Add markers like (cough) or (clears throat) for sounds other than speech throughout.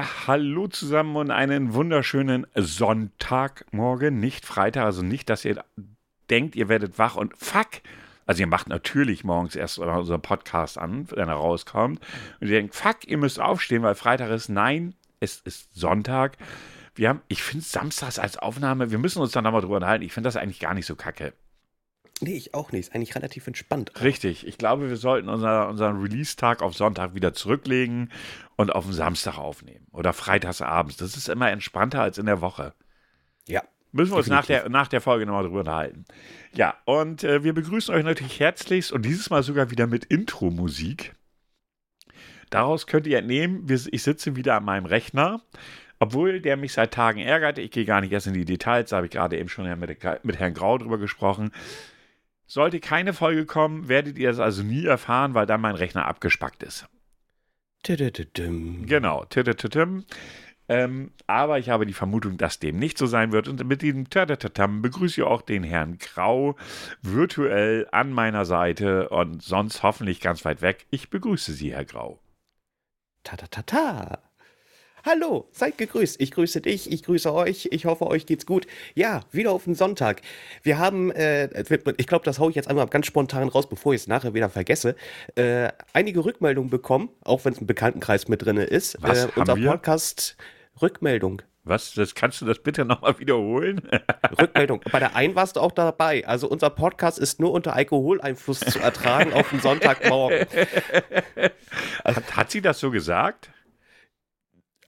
Ja, hallo zusammen und einen wunderschönen Sonntagmorgen, nicht Freitag, also nicht, dass ihr denkt, ihr werdet wach und fuck. Also ihr macht natürlich morgens erst unseren Podcast an, wenn er rauskommt und ihr denkt, fuck, ihr müsst aufstehen, weil Freitag ist. Nein, es ist Sonntag. Wir haben, ich finde Samstags als Aufnahme, wir müssen uns dann nochmal drüber unterhalten. Ich finde das eigentlich gar nicht so kacke. Nee, ich auch nicht. Ist eigentlich relativ entspannt. Richtig. Ich glaube, wir sollten unser, unseren Release-Tag auf Sonntag wieder zurücklegen und auf den Samstag aufnehmen. Oder freitagsabends. Das ist immer entspannter als in der Woche. Ja. Müssen wir uns nach der, nach der Folge nochmal drüber unterhalten. Ja, und äh, wir begrüßen euch natürlich herzlichst und dieses Mal sogar wieder mit Intro-Musik. Daraus könnt ihr entnehmen, ich sitze wieder an meinem Rechner, obwohl der mich seit Tagen ärgert. Ich gehe gar nicht erst in die Details, da habe ich gerade eben schon mit, mit Herrn Grau drüber gesprochen. Sollte keine Folge kommen, werdet ihr es also nie erfahren, weil dann mein Rechner abgespackt ist. Genau. Ähm, aber ich habe die Vermutung, dass dem nicht so sein wird. Und mit diesem Tadatatam begrüße ich auch den Herrn Grau virtuell an meiner Seite und sonst hoffentlich ganz weit weg. Ich begrüße Sie, Herr Grau. Ta ta ta ta. Hallo, seid gegrüßt. Ich grüße dich, ich grüße euch. Ich hoffe, euch geht's gut. Ja, wieder auf den Sonntag. Wir haben, äh, ich glaube, das haue ich jetzt einmal ganz spontan raus, bevor ich es nachher wieder vergesse, äh, einige Rückmeldungen bekommen, auch wenn es ein Bekanntenkreis mit drin ist. Was, äh, unser wir? Podcast Rückmeldung. Was? Das kannst du das bitte nochmal wiederholen? (laughs) Rückmeldung. Bei der einen warst du auch dabei. Also unser Podcast ist nur unter Alkoholeinfluss zu ertragen auf den Sonntagmorgen. (laughs) hat, hat sie das so gesagt?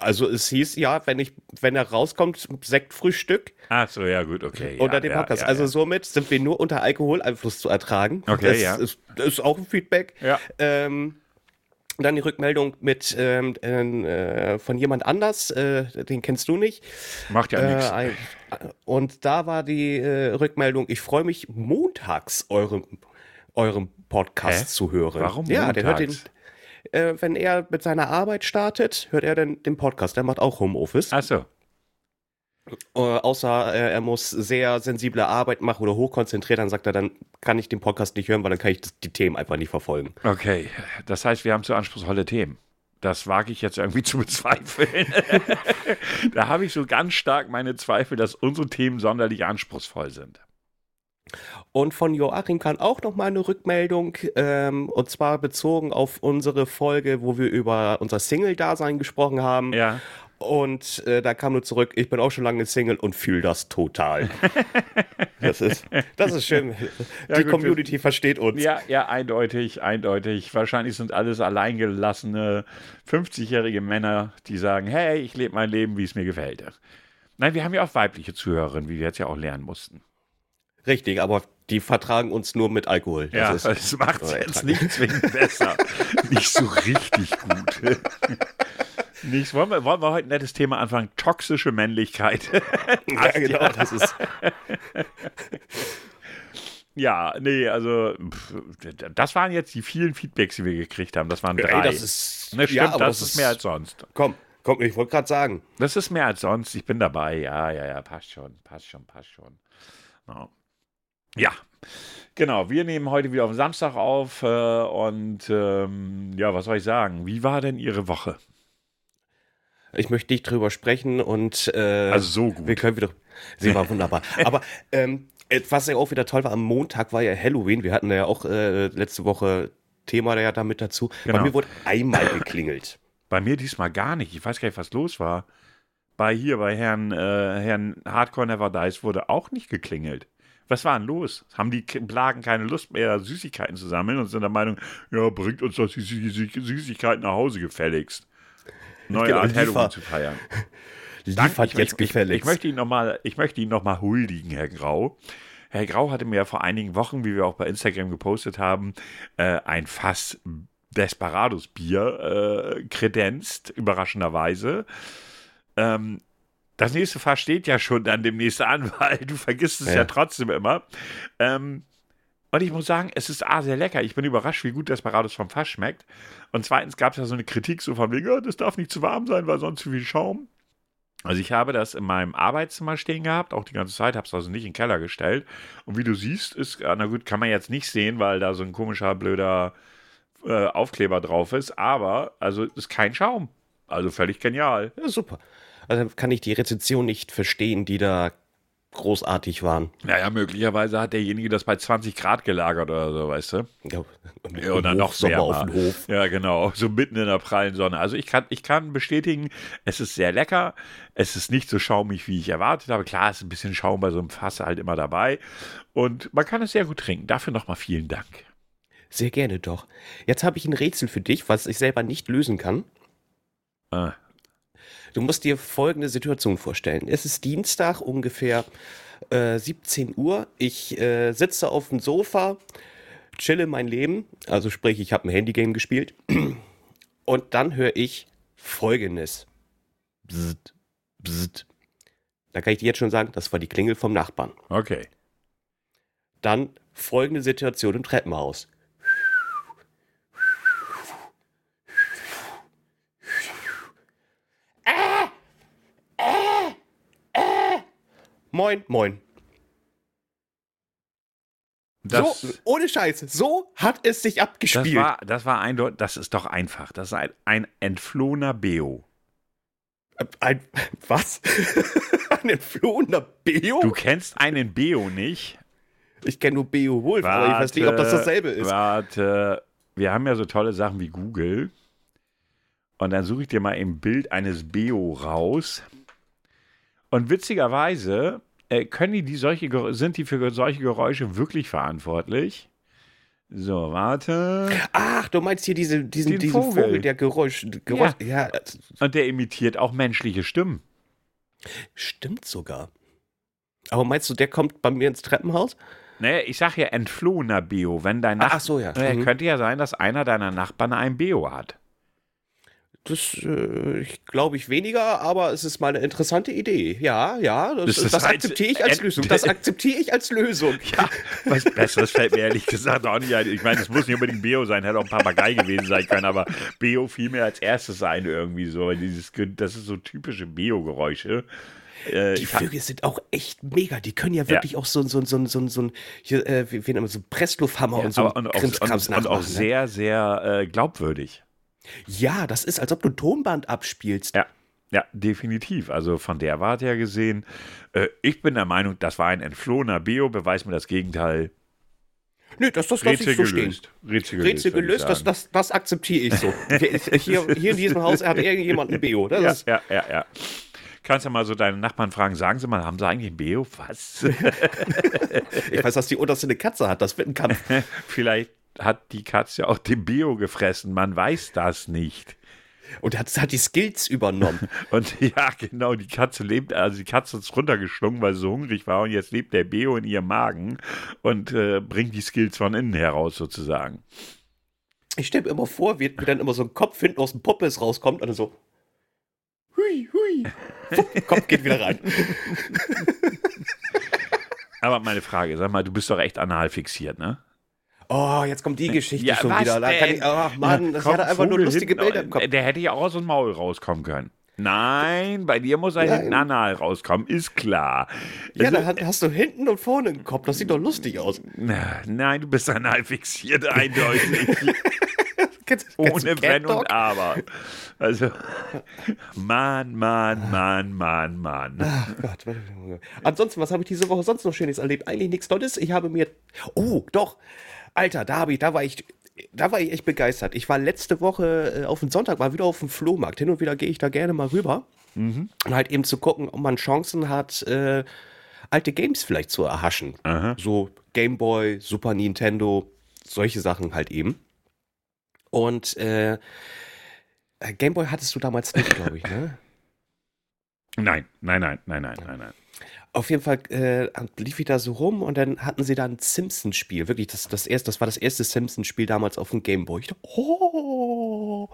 Also es hieß ja, wenn ich, wenn er rauskommt, Sektfrühstück. Ach so, ja gut, okay. unter ja, dem ja, Podcast. ja, also somit sind wir nur unter Alkoholeinfluss zu ertragen. Okay, das ja. Ist, das ist auch ein Feedback. Ja. Ähm, dann die Rückmeldung mit ähm, äh, von jemand anders, äh, den kennst du nicht. Macht ja Äh, nichts. ein- und da war die äh, Rückmeldung, ich freue mich montags eurem, eurem Podcast Hä? zu hören. Warum Ja, der hört den, montags? Äh, wenn er mit seiner Arbeit startet, hört er den, den Podcast. Der macht auch Homeoffice. Ach so. Äh, außer äh, er muss sehr sensible Arbeit machen oder hochkonzentriert, dann sagt er, dann kann ich den Podcast nicht hören, weil dann kann ich das, die Themen einfach nicht verfolgen. Okay. Das heißt, wir haben zu anspruchsvolle Themen. Das wage ich jetzt irgendwie (laughs) zu bezweifeln. (laughs) da habe ich so ganz stark meine Zweifel, dass unsere Themen sonderlich anspruchsvoll sind. Und von Joachim kam auch noch mal eine Rückmeldung, ähm, und zwar bezogen auf unsere Folge, wo wir über unser Single-Dasein gesprochen haben. Ja. Und äh, da kam nur zurück, ich bin auch schon lange Single und fühle das total. (laughs) das, ist, das ist schön. Ja, die gut, Community versteht uns. Ja, ja, eindeutig, eindeutig. Wahrscheinlich sind alles alleingelassene 50-jährige Männer, die sagen, hey, ich lebe mein Leben, wie es mir gefällt. Nein, wir haben ja auch weibliche Zuhörerinnen, wie wir jetzt ja auch lernen mussten. Richtig, aber die vertragen uns nur mit Alkohol. Das Ja, ist- das macht es jetzt nicht zwingend besser. (laughs) nicht so richtig gut. (laughs) Nicht, wollen, wir, wollen wir heute ein nettes Thema anfangen? Toxische Männlichkeit. (laughs) Ja, genau, das ist. ja, nee, also pff, das waren jetzt die vielen Feedbacks, die wir gekriegt haben. Das waren drei. Ey, das ist. ne, stimmt, ja, aber das, ist mehr als sonst. Komm, komm, ich wollte gerade sagen. Das ist mehr als sonst. Ich bin dabei. Ja, ja, ja, passt schon, passt schon, passt schon. Ja. Ja, genau. Wir nehmen heute wieder auf den Samstag auf äh, und ähm, ja, was soll ich sagen? Wie war denn Ihre Woche? Ich möchte nicht drüber sprechen und äh, Also so gut. wir können wieder. Sie war wunderbar. (laughs) Aber ähm, äh, was ja auch wieder toll war, am Montag war ja Halloween. Wir hatten ja auch äh, letzte Woche Thema ja damit dazu. Genau. Bei mir wurde einmal geklingelt. (laughs) Bei mir diesmal gar nicht. Ich weiß gar nicht, was los war. Bei hier, bei Herrn, äh, Herrn Hardcore Never Dies wurde auch nicht geklingelt. Was war denn los? Haben die Plagen keine Lust mehr, Süßigkeiten zu sammeln und sind der Meinung, ja, bringt uns doch die Sü Sü Süßigkeiten nach Hause gefälligst. Neue Genau, Art liefer- Halloween zu feiern. (laughs) Liefert ich, jetzt ich, gefälligst. Ich, ich möchte Ihnen nochmal noch mal huldigen, Herr Grau. Herr Grau hatte mir ja vor einigen Wochen, wie wir auch bei Instagram gepostet haben, äh, ein Fass Desperados Bier äh, kredenzt, überraschenderweise. Ähm, das nächste Fass steht ja schon dann demnächst an, (laughs) weil du vergisst es ja, Ja. trotzdem immer. Ähm, und ich muss sagen, es ist A, sehr lecker. Ich bin überrascht, wie gut Desperados vom Fass schmeckt. Und zweitens gab es ja so eine Kritik so von wegen, ja, das darf nicht zu warm sein, weil sonst zu viel Schaum. Also ich habe das in meinem Arbeitszimmer stehen gehabt, auch die ganze Zeit, habe es also nicht in den Keller gestellt. Und wie du siehst, ist, na gut, kann man jetzt nicht sehen, weil da so ein komischer, blöder äh, Aufkleber drauf ist, aber also ist kein Schaum. also völlig genial. Ja, super. Also kann ich die Rezension nicht verstehen, die da großartig waren. Naja, möglicherweise hat derjenige das bei 20 Grad gelagert oder so, weißt du? Ja, Ja, oder noch Sommer wärmer. auf dem Hof. Ja, genau, so mitten in der prallen Sonne. Also ich kann, ich kann bestätigen, es ist sehr lecker. Es ist nicht so schaumig, wie ich erwartet habe. Klar, ist ein bisschen Schaum bei so einem Fass halt immer dabei. Und man kann es sehr gut trinken. Dafür nochmal vielen Dank. Sehr gerne doch. Jetzt habe ich ein Rätsel für dich, was ich selber nicht lösen kann. Ah, Du musst dir folgende Situation vorstellen. Es ist Dienstag, ungefähr äh, 17 Uhr. Ich äh, sitze auf dem Sofa, chille mein Leben. Also sprich, ich habe ein Handygame gespielt. (clears throat) Und dann höre ich folgendes. Bzzzt, bzzzt. Da kann ich dir jetzt schon sagen, das war die Klingel vom Nachbarn. okay. Dann folgende Situation im Treppenhaus. Moin, moin. Das, so, ohne Scheiß, so hat es sich das, abgespielt. war, das war eindeutig, das ist doch einfach. Das ist ein, ein entflohener Beo. Ein, (laughs) was? (laughs) Ein entflohener Beo? Du kennst einen Beo nicht? ich kenne nur Beo Wolf, aber ich weiß nicht, ob das dasselbe ist. Warte, wir haben ja so tolle Sachen wie Google. Und dann suche ich dir mal im Bild eines Beo raus. Und witzigerweise äh, können die, die solche, sind die für solche Geräusche wirklich verantwortlich. So, warte. Ach, du meinst hier diese, diesen, diesen Vogel. Vogel. der Geräusch, Geräusch ja. Und der imitiert auch menschliche Stimmen. stimmt sogar. Aber meinst du, der kommt bei mir ins Treppenhaus? Naja, ich sag ja entflohener Beo. Wenn dein Ah, Nach ach so, ja. Mhm. Könnte ja sein, dass einer deiner Nachbarn einen Beo hat. Das äh, ich glaube ich weniger, aber es ist mal eine interessante Idee. Ja, ja, das, Das das, akzeptiere ich als Lösung. Das (laughs) akzeptiere ich als Lösung. Ja, was Besseres fällt mir ehrlich gesagt auch nicht ein. Ich meine, es muss nicht unbedingt Beo sein, hätte auch ein Papagei gewesen sein können, aber Beo fiel mir als erstes ein irgendwie so. Dieses, das ist so typische Beo-Geräusche. Äh, Die Vögel sind auch echt mega. Die können ja wirklich auch so, so, so, so, so, hier, äh, wie, wie so Presslufthammer und so und, auch, und, Krimskrams und auch ne? sehr, sehr äh, glaubwürdig. Ja, das ist, als ob du ein Tonband abspielst. Ja. Ja, definitiv. Also von der Warte her gesehen, äh, ich bin der Meinung, das war ein entflohener Beo, beweist mir das Gegenteil. Nö, das, das lasse ich so stehen. Rätsel gelöst. Rätsel gelöst, das, das, das akzeptiere ich so. hier, hier, in diesem Haus hat irgendjemand ein Beo. Das ja, ist, ja, ja, ja. Kannst ja mal so deine Nachbarn fragen, sagen sie mal, haben sie eigentlich ein Beo? Was? (laughs) ich weiß, dass die unterste eine Katze hat. Das wird ein Kampf. (laughs) Vielleicht hat die Katze auch den Bio gefressen, man weiß das nicht. Und hat, hat die Skills übernommen. (laughs) Und ja, genau, die Katze lebt, also die Katze ist runtergeschlungen, weil sie so hungrig war und jetzt lebt der Bio in ihrem Magen und äh, bringt die Skills von innen heraus sozusagen. Ich stelle mir immer vor, wie, wie dann immer so ein Kopf hinten aus dem Poppes rauskommt und dann so. Hui, hui. Fupp, Kopf geht wieder rein. (laughs) Aber meine Frage, sag mal, du bist doch echt anal fixiert, ne? Oh, jetzt kommt die Geschichte Ja, schon was wieder. Da ich, ach Mann, das hatte einfach nur lustige hinten- Bilder im Kopf. Der hätte ja auch aus dem Maul rauskommen können. Nein, bei dir muss er hinten anal rauskommen, ist klar. Ja, Also- da hast du hinten und vorne einen Kopf. Das sieht doch lustig aus. Na, Nein, du bist anal fixiert, eindeutig. (laughs) Kennst, kennst Ohne Wenn und Aber. Also, Mann, Mann, Mann, Mann, Mann. Ach Gott. warte, warte, warte. Ansonsten, was habe ich diese Woche sonst noch Schönes erlebt? Eigentlich nichts Tolles. Ich habe mir. Oh, doch. Alter, da, habe ich, da war ich. Da war ich echt begeistert. Ich war letzte Woche äh, auf den Sonntag mal wieder auf dem Flohmarkt. Hin und wieder gehe ich da gerne mal rüber. Und halt eben zu gucken, ob man Chancen hat, äh, alte Games vielleicht zu erhaschen. Aha. So Game Boy, Super Nintendo, solche Sachen halt eben. Und äh, äh, Game Boy hattest du damals nicht, glaube ich, ne? (laughs) Nein, nein, nein, nein, nein, nein, nein. Auf jeden Fall äh, lief ich da so rum und dann hatten sie da ein Simpsons-Spiel. Wirklich, das, das, erste, das war das erste Simpsons-Spiel damals auf dem Gameboy. Ich dachte, oh!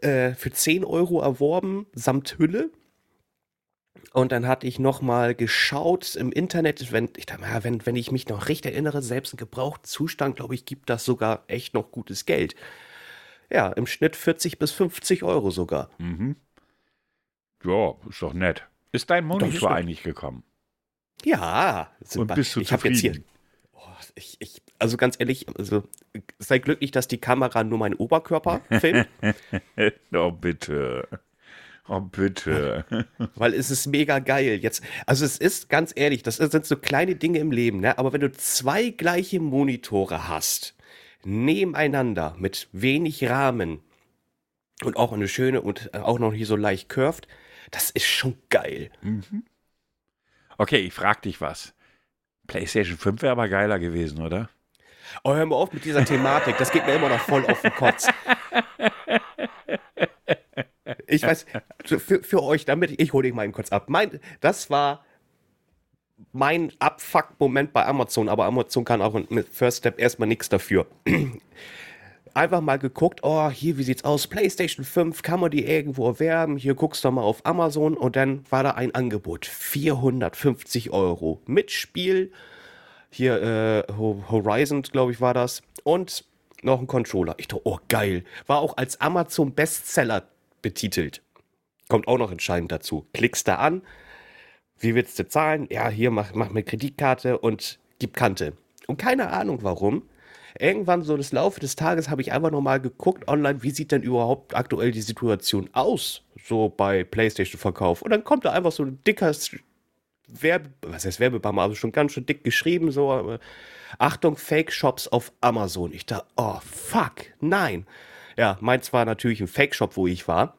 Äh, für 10 Euro erworben, samt Hülle. Und dann hatte ich noch mal geschaut im Internet, wenn ich, dachte, ja, wenn, wenn ich mich noch recht erinnere, selbst im gebrauchten Zustand, glaube ich, gibt das sogar echt noch gutes Geld. Ja, im Schnitt 40 bis 50 Euro sogar. Mhm. Ja, ist doch nett. Ist dein Monitor eigentlich gekommen? Ja, Und bist du ich habe jetzt hier? Oh, ich, ich, also ganz ehrlich, also sei glücklich, dass die Kamera nur meinen Oberkörper filmt. (laughs) oh, bitte. Oh, bitte. (laughs) Weil es ist mega geil. Jetzt, also es ist ganz ehrlich, das sind so kleine Dinge im Leben, ne? Aber wenn du zwei gleiche Monitore hast, nebeneinander mit wenig Rahmen und auch eine schöne und auch noch hier so leicht curved, das ist schon geil. Mhm. Okay, ich frag dich was. PlayStation 5 wäre aber geiler gewesen, oder? Oh, hör mal auf mit dieser Thematik. Das geht mir immer noch voll auf den Kotz. Ich weiß, für, für euch, damit ich hole dich mal kurz ab. Mein, das war mein Abfuck-Moment bei Amazon, aber Amazon kann auch mit First Step erstmal nichts dafür. Einfach mal geguckt, oh, hier, wie sieht's aus? PlayStation 5, kann man die irgendwo erwerben? Hier guckst du mal auf Amazon und dann war da ein Angebot. 450 Euro. Mit Spiel, hier äh, Horizon, glaube ich, war das. Und noch ein Controller. Ich dachte, oh geil. War auch als Amazon Bestseller betitelt. Kommt auch noch entscheidend dazu. Klickst da an. Wie willst du zahlen? Ja, hier mach, mach mir Kreditkarte und gib Kante. Und keine Ahnung warum. Irgendwann so des Laufe des Tages habe ich einfach nochmal geguckt online, wie sieht denn überhaupt aktuell die Situation aus, so bei PlayStation-Verkauf. Und dann kommt da einfach so ein dicker Werbe, was heißt Werbebanner, also schon ganz schön dick geschrieben, so, äh, Achtung, Fake-Shops auf Amazon. Ich dachte, oh, fuck, nein. Ja, meins war natürlich ein Fake-Shop, wo ich war.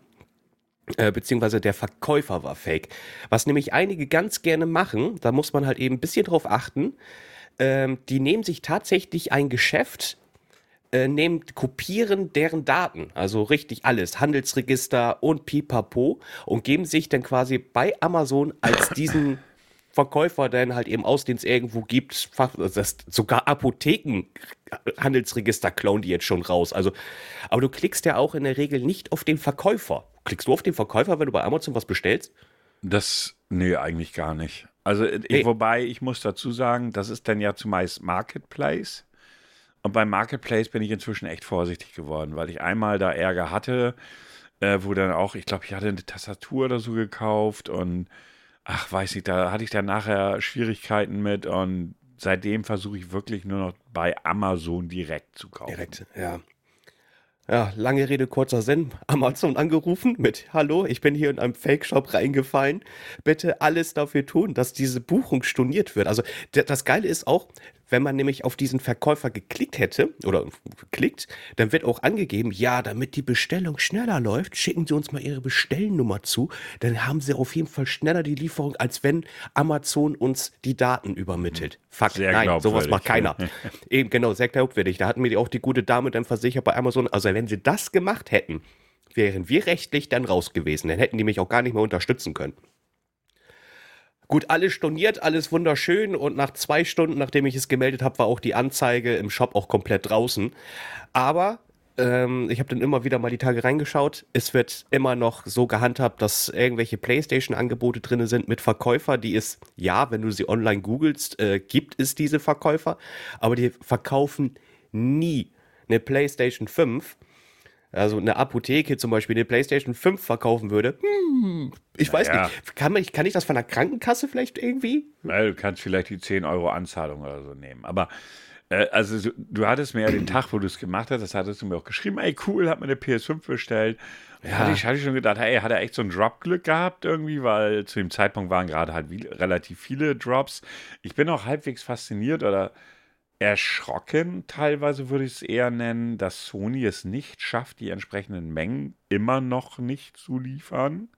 Äh, beziehungsweise der Verkäufer war fake. Was nämlich einige ganz gerne machen, da muss man halt eben ein bisschen drauf achten. Ähm, die nehmen sich tatsächlich ein Geschäft, äh, nehmen, kopieren deren Daten, also richtig alles, Handelsregister und Pipapo und geben sich dann quasi bei Amazon als (laughs) diesen Verkäufer dann halt eben aus, den es irgendwo gibt, das, sogar Apotheken Handelsregister klauen die jetzt schon raus. Also, aber du klickst ja auch in der Regel nicht auf den Verkäufer. Klickst du auf den Verkäufer, wenn du bei Amazon was bestellst? Das, nee, eigentlich gar nicht. Also, ich, nee. wobei ich muss dazu sagen, das ist dann ja zumeist Marketplace. Und beim Marketplace bin ich inzwischen echt vorsichtig geworden, weil ich einmal da Ärger hatte, äh, wo dann auch, ich glaube, ich hatte eine Tastatur oder so gekauft und ach, weiß ich, da hatte ich dann nachher Schwierigkeiten mit und seitdem versuche ich wirklich nur noch bei Amazon direkt zu kaufen. Direkt, ja. Ja, lange Rede, kurzer Sinn. Amazon angerufen mit Hallo, ich bin hier in einem Fake-Shop reingefallen. Bitte alles dafür tun, dass diese Buchung storniert wird. Also das Geile ist auch, wenn man nämlich auf diesen Verkäufer geklickt hätte oder klickt, dann wird auch angegeben, ja, damit die Bestellung schneller läuft, schicken Sie uns mal Ihre Bestellnummer zu. Dann haben Sie auf jeden Fall schneller die Lieferung, als wenn Amazon uns die Daten übermittelt. Fuck, sehr nein, sowas macht keiner. (laughs) Eben, genau, sehr glaubwürdig. Da hatten mir auch die gute Dame dann versichert bei Amazon, also wenn sie das gemacht hätten, wären wir rechtlich dann raus gewesen. Dann hätten die mich auch gar nicht mehr unterstützen können. Gut, alles storniert, alles wunderschön und nach zwei Stunden, nachdem ich es gemeldet habe, war auch die Anzeige im Shop auch komplett draußen. Aber ähm, ich habe dann immer wieder mal die Tage reingeschaut. Es wird immer noch so gehandhabt, dass irgendwelche PlayStation-Angebote drin sind mit Verkäufer, die es, ja, wenn du sie online googelst, äh, gibt es diese Verkäufer, aber die verkaufen nie eine PlayStation 5 also eine Apotheke zum Beispiel eine PlayStation 5 verkaufen würde, hm, ich weiß naja. nicht. Kann, man, kann ich das von der Krankenkasse vielleicht irgendwie? Ja, du kannst vielleicht die 10 Euro Anzahlung oder so nehmen. Aber äh, also du hattest mir ja den Tag, wo du es gemacht hast, das hattest du mir auch geschrieben, ey cool, hat mir eine PS5 bestellt. Ja. Hatte, ich, hatte ich schon gedacht, ey, hat er echt so ein Drop-Glück gehabt irgendwie, weil zu dem Zeitpunkt waren gerade halt wie, relativ viele Drops. Ich bin auch halbwegs fasziniert oder erschrocken, teilweise würde ich es eher nennen, dass Sony es nicht schafft, die entsprechenden Mengen immer noch nicht zu liefern.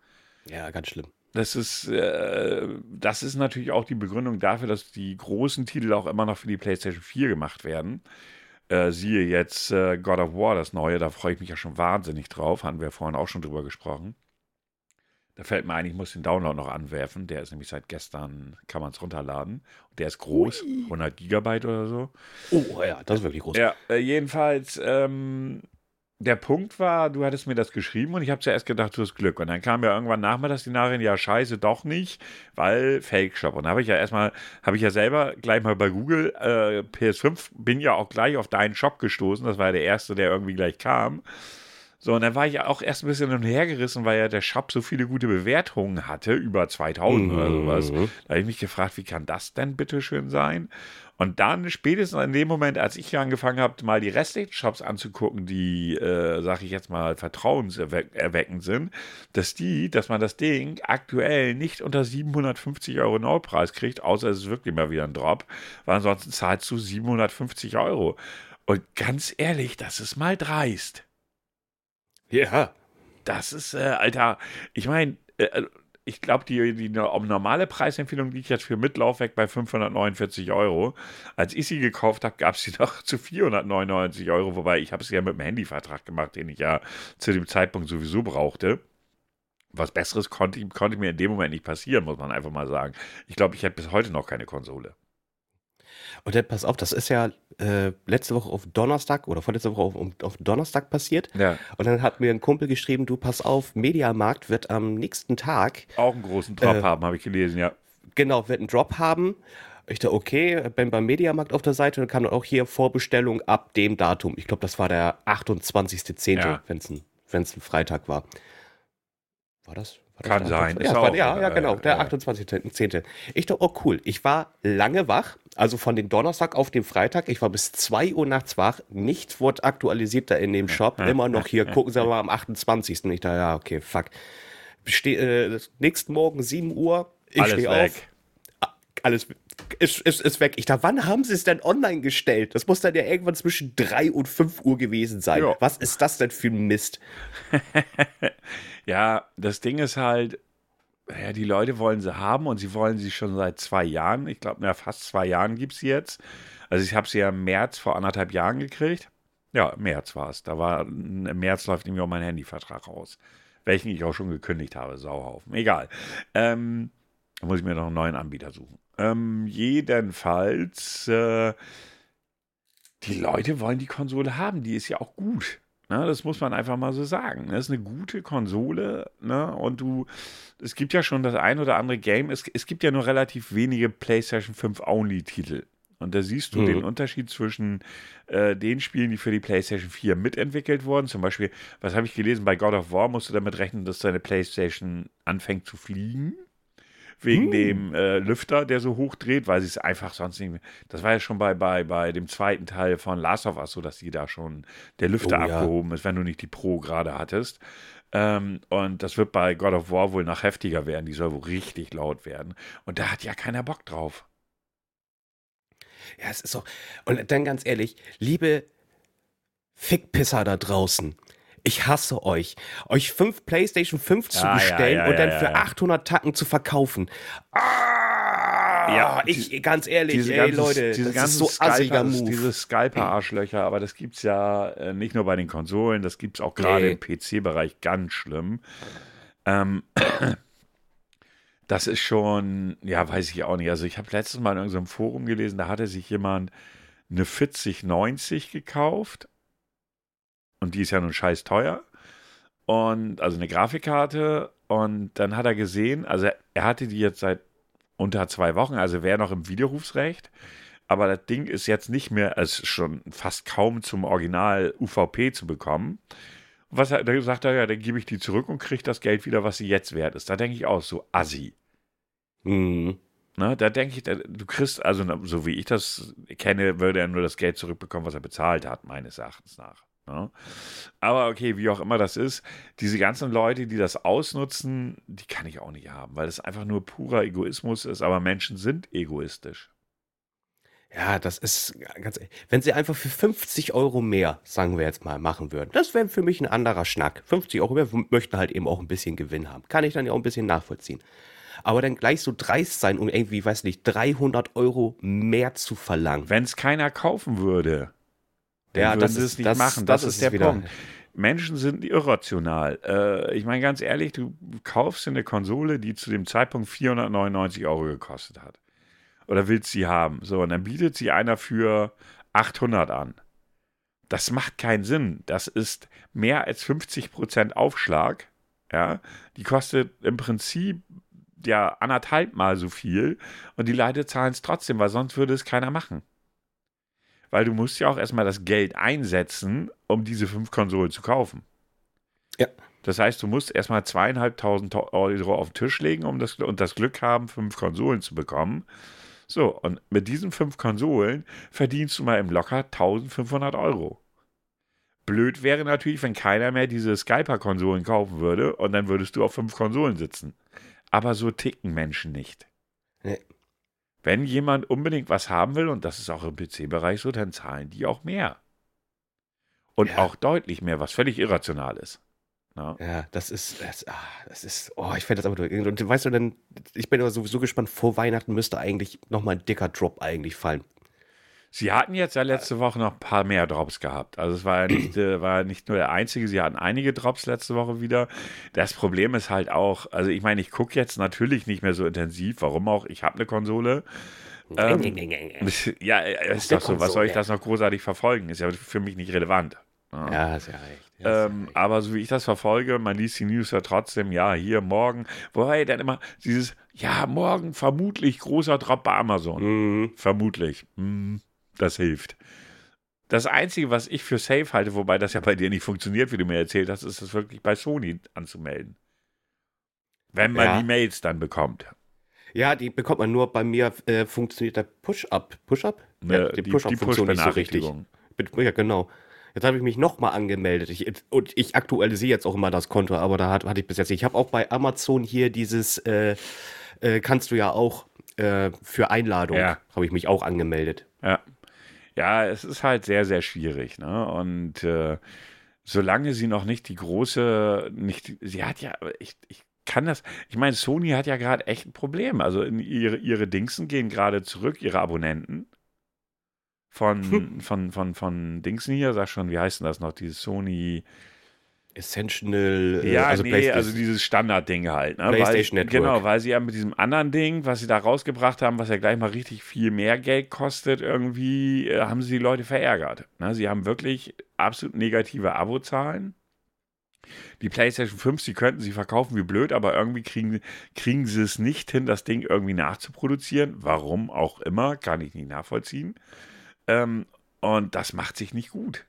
Ja, ganz schlimm. Das ist, äh, das ist natürlich auch die Begründung dafür, dass die großen Titel auch immer noch für die PlayStation 4 gemacht werden. Äh, siehe jetzt äh, God of War, das neue, da freue ich mich ja schon wahnsinnig drauf, hatten wir vorhin auch schon drüber gesprochen. Da fällt mir ein, ich muss den Download noch anwerfen. Der ist nämlich seit gestern, kann man es runterladen. Der ist groß, Ui. 100 Gigabyte oder so. Oh ja, das ist wirklich groß. Ja, äh, jedenfalls, ähm, der Punkt war, du hattest mir das geschrieben und ich habe zuerst gedacht, du hast Glück. Und dann kam ja irgendwann nachmittags die Nachricht, ja scheiße, doch nicht, weil Fake Shop. Und da habe ich ja erstmal, habe ich ja selber gleich mal bei Google äh, PS5, bin ja auch gleich auf deinen Shop gestoßen. Das war ja der erste, der irgendwie gleich kam. So, und dann war ich auch erst ein bisschen hin und her gerissen, weil ja der Shop so viele gute Bewertungen hatte, über 2000 mhm. oder sowas. Da habe ich mich gefragt, wie kann das denn bitteschön sein? Und dann spätestens in dem Moment, als ich angefangen habe, mal die restlichen Shops anzugucken, die, äh, sage ich jetzt mal, vertrauenserweckend sind, dass die, dass man das Ding aktuell nicht unter 750 Euro Neupreis kriegt, außer es ist wirklich mal wieder ein Drop, weil ansonsten zahlst du 750 Euro. Und ganz ehrlich, das ist mal dreist. Ja. Das ist, äh, Alter, ich meine, äh, ich glaube, die, die normale Preisempfehlung liegt jetzt für Mitlaufwerk bei 549 Euro. Als ich sie gekauft habe, gab es sie (laughs) doch zu 499 Euro, wobei ich habe es ja mit dem Handyvertrag gemacht, den ich ja zu dem Zeitpunkt sowieso brauchte. Was Besseres konnte, konnte mir in dem Moment nicht passieren, muss man einfach mal sagen. Ich glaube, ich hätte bis heute noch keine Konsole. Und dann pass auf, das ist ja äh, letzte Woche auf Donnerstag oder vorletzte Woche auf, auf Donnerstag passiert. Ja. Und dann hat mir ein Kumpel geschrieben, du pass auf, Mediamarkt wird am nächsten Tag auch einen großen Drop äh, haben, habe ich gelesen, ja. Genau, wird einen Drop haben. Ich dachte, okay, bin beim Mediamarkt auf der Seite und kann auch hier Vorbestellung ab dem Datum. Ich glaube, das war der 28.10., ja. wenn es ein, ein Freitag war. War das? Kann sein. Ja, war, ja, ja, genau, der ja. 28.10. Ich dachte, oh cool, ich war lange wach, also von dem Donnerstag auf den Freitag, ich war bis 2 Uhr nachts wach, nichts wurde aktualisiert da in dem Shop, immer noch hier, (laughs) gucken Sie mal am 28. Ich dachte, ja, okay, fuck. Steh, äh, nächsten Morgen 7 Uhr, ich stehe auf. Alles ist, ist, ist weg. Ich dachte, wann haben sie es denn online gestellt? Das muss dann ja irgendwann zwischen 3 und 5 Uhr gewesen sein. Jo. Was ist das denn für ein Mist? (laughs) Ja, das Ding ist halt, ja, die Leute wollen sie haben und sie wollen sie schon seit zwei Jahren. Ich glaube, fast zwei Jahren gibt es sie jetzt. Also ich habe sie ja im März vor anderthalb Jahren gekriegt. Ja, im März war es. Da war, im März läuft nämlich auch mein Handyvertrag raus. Welchen ich auch schon gekündigt habe, Sauhaufen. Egal. Ähm, da muss ich mir noch einen neuen Anbieter suchen. Ähm, jedenfalls, äh, die Leute wollen die Konsole haben. Die ist ja auch gut. Ne, das muss man einfach mal so sagen. Das ist eine gute Konsole. Ne, und du, es gibt ja schon das ein oder andere Game. Es, es gibt ja nur relativ wenige PlayStation 5 Only-Titel. Und da siehst du mhm. den Unterschied zwischen äh, den Spielen, die für die PlayStation 4 mitentwickelt wurden. Zum Beispiel, was habe ich gelesen? Bei God of War musst du damit rechnen, dass deine PlayStation anfängt zu fliegen wegen hm. dem äh, Lüfter, der so hoch dreht, weil sie es einfach sonst nicht mehr. Das war ja schon bei, bei, bei dem zweiten Teil von Last of Us so, dass die da schon der Lüfter oh, abgehoben ja. ist, wenn du nicht die Pro gerade hattest. Ähm, und das wird bei God of War wohl noch heftiger werden. Die soll wohl richtig laut werden. Und da hat ja keiner Bock drauf. Ja, es ist so. Und dann ganz ehrlich, liebe Fickpisser da draußen, ich hasse euch, euch fünf PlayStation 5 zu bestellen ja, ja, und dann für 800 Tacken zu verkaufen. Ah, ja, ich, ganz ehrlich, diese ey, ganzen, Leute, diese das ist so assiger Move. Diese Skyper-Arschlöcher, aber das gibt es ja äh, nicht nur bei den Konsolen, das gibt es auch gerade nee. im PC-Bereich ganz schlimm. Ähm, das ist schon, ja, weiß ich auch nicht. Also ich habe letztes Mal in irgendeinem Forum gelesen, da hatte sich jemand eine 4090 gekauft und die ist ja nun scheiß teuer. Und also eine Grafikkarte. Und dann hat er gesehen, also er hatte die jetzt seit unter zwei Wochen, also wäre noch im Widerrufsrecht. Aber das Ding ist jetzt nicht mehr, also schon fast kaum zum Original UVP zu bekommen. Was er, da sagt er, ja, dann gebe ich die zurück und kriege das Geld wieder, was sie jetzt wert ist. Da denke ich auch so, assi. Mhm. Ne, da denke ich, du kriegst, also so wie ich das kenne, würde er nur das Geld zurückbekommen, was er bezahlt hat, meines Erachtens nach. Ja. Ne? Aber okay, wie auch immer das ist, diese ganzen Leute, die das ausnutzen, die kann ich auch nicht haben, weil das einfach nur purer Egoismus ist. Aber Menschen sind egoistisch. Ja, das ist ganz. Wenn sie einfach für 50 Euro mehr, sagen wir jetzt mal, machen würden, das wäre für mich ein anderer Schnack. 50 Euro mehr möchten halt eben auch ein bisschen Gewinn haben. Kann ich dann ja auch ein bisschen nachvollziehen. Aber dann gleich so dreist sein, um irgendwie, weiß nicht, 300 Euro mehr zu verlangen. Wenn es keiner kaufen würde, ja, das ist nicht das, machen. Das, das ist, der wieder. Punkt. Menschen sind irrational. Äh, ich meine ganz ehrlich, du kaufst eine Konsole, die zu dem Zeitpunkt 499 Euro gekostet hat. Oder willst sie haben. So, und dann bietet sie einer für 800 an. Das macht keinen Sinn. Das ist mehr als 50% Aufschlag. Ja, die kostet im Prinzip ja anderthalb Mal so viel und die Leute zahlen es trotzdem, weil sonst würde es keiner machen weil du musst ja auch erstmal das Geld einsetzen, um diese fünf Konsolen zu kaufen. Ja. Das heißt, du musst erstmal zweieinhalbtausend Euro auf den Tisch legen, um das, und das Glück haben, fünf Konsolen zu bekommen. So, und mit diesen fünf Konsolen verdienst du mal im Locker 1500 Euro. Blöd wäre natürlich, wenn keiner mehr diese Skyper-Konsolen kaufen würde und dann würdest du auf fünf Konsolen sitzen. Aber so ticken Menschen nicht. Wenn jemand unbedingt was haben will, und das ist auch im PC-Bereich so, dann zahlen die auch mehr. Und Ja. auch deutlich mehr, was völlig irrational ist. Na? Ja, das ist, das, ah, das ist, oh, ich fände das aber durch. Und weißt du denn, ich bin aber sowieso gespannt, vor Weihnachten müsste eigentlich nochmal ein dicker Drop eigentlich fallen. Sie hatten jetzt ja letzte Woche noch ein paar mehr Drops gehabt. Also es war ja nicht, äh, war nicht nur der einzige, sie hatten einige Drops letzte Woche wieder. Das Problem ist halt auch, also ich meine, ich gucke jetzt natürlich nicht mehr so intensiv, warum auch, ich habe eine Konsole. Ähm, (laughs) ja, äh, ist doch so, was soll ich das noch großartig verfolgen? Ist ja für mich nicht relevant. Ja. Ja, hast ja recht. Ähm, aber so wie ich das verfolge, man liest die News ja trotzdem, ja, hier morgen, wobei dann immer dieses, ja, morgen vermutlich großer Drop bei Amazon. Mhm. Vermutlich. Hm, das hilft. Das Einzige, was ich für safe halte, wobei das ja bei dir nicht funktioniert, wie du mir erzählt hast, ist es wirklich bei Sony anzumelden. Wenn man Ja. die Mails dann bekommt. Ja, die bekommt man nur bei mir, äh, funktioniert der Push-Up. Push-Up? Ne, die die Push-Up-Funktion nicht so richtig. Ja, genau. Jetzt habe ich mich nochmal angemeldet. Ich, und ich aktualisiere jetzt auch immer das Konto, aber da hat, hatte ich bis jetzt. nicht. Ich habe auch bei Amazon hier dieses, äh, äh, kannst du ja auch äh, für Einladung, Ja. habe ich mich auch angemeldet. Ja. Ja, es ist halt sehr, sehr schwierig. Ne? Und äh, solange sie noch nicht die große, nicht, sie hat ja, ich, ich kann das, ich meine, Sony hat ja gerade echt ein Problem. Also in ihre, ihre Dingsen gehen gerade zurück, ihre Abonnenten. Von, von, von, von Dingsen hier, sag schon, wie heißt denn das noch? Dieses Sony. Essential, äh, Ja, also nee, also dieses Standardding halt. Ne? PlayStation weil, Network. Genau, weil sie ja mit diesem anderen Ding, was sie da rausgebracht haben, was ja gleich mal richtig viel mehr Geld kostet, irgendwie äh, haben sie die Leute verärgert. Ne? Sie haben wirklich absolut negative Abozahlen. Die PlayStation 5, sie könnten sie verkaufen wie blöd, aber irgendwie kriegen, kriegen sie es nicht hin, das Ding irgendwie nachzuproduzieren. Warum auch immer, kann ich nicht nachvollziehen. Ähm, und das macht sich nicht gut.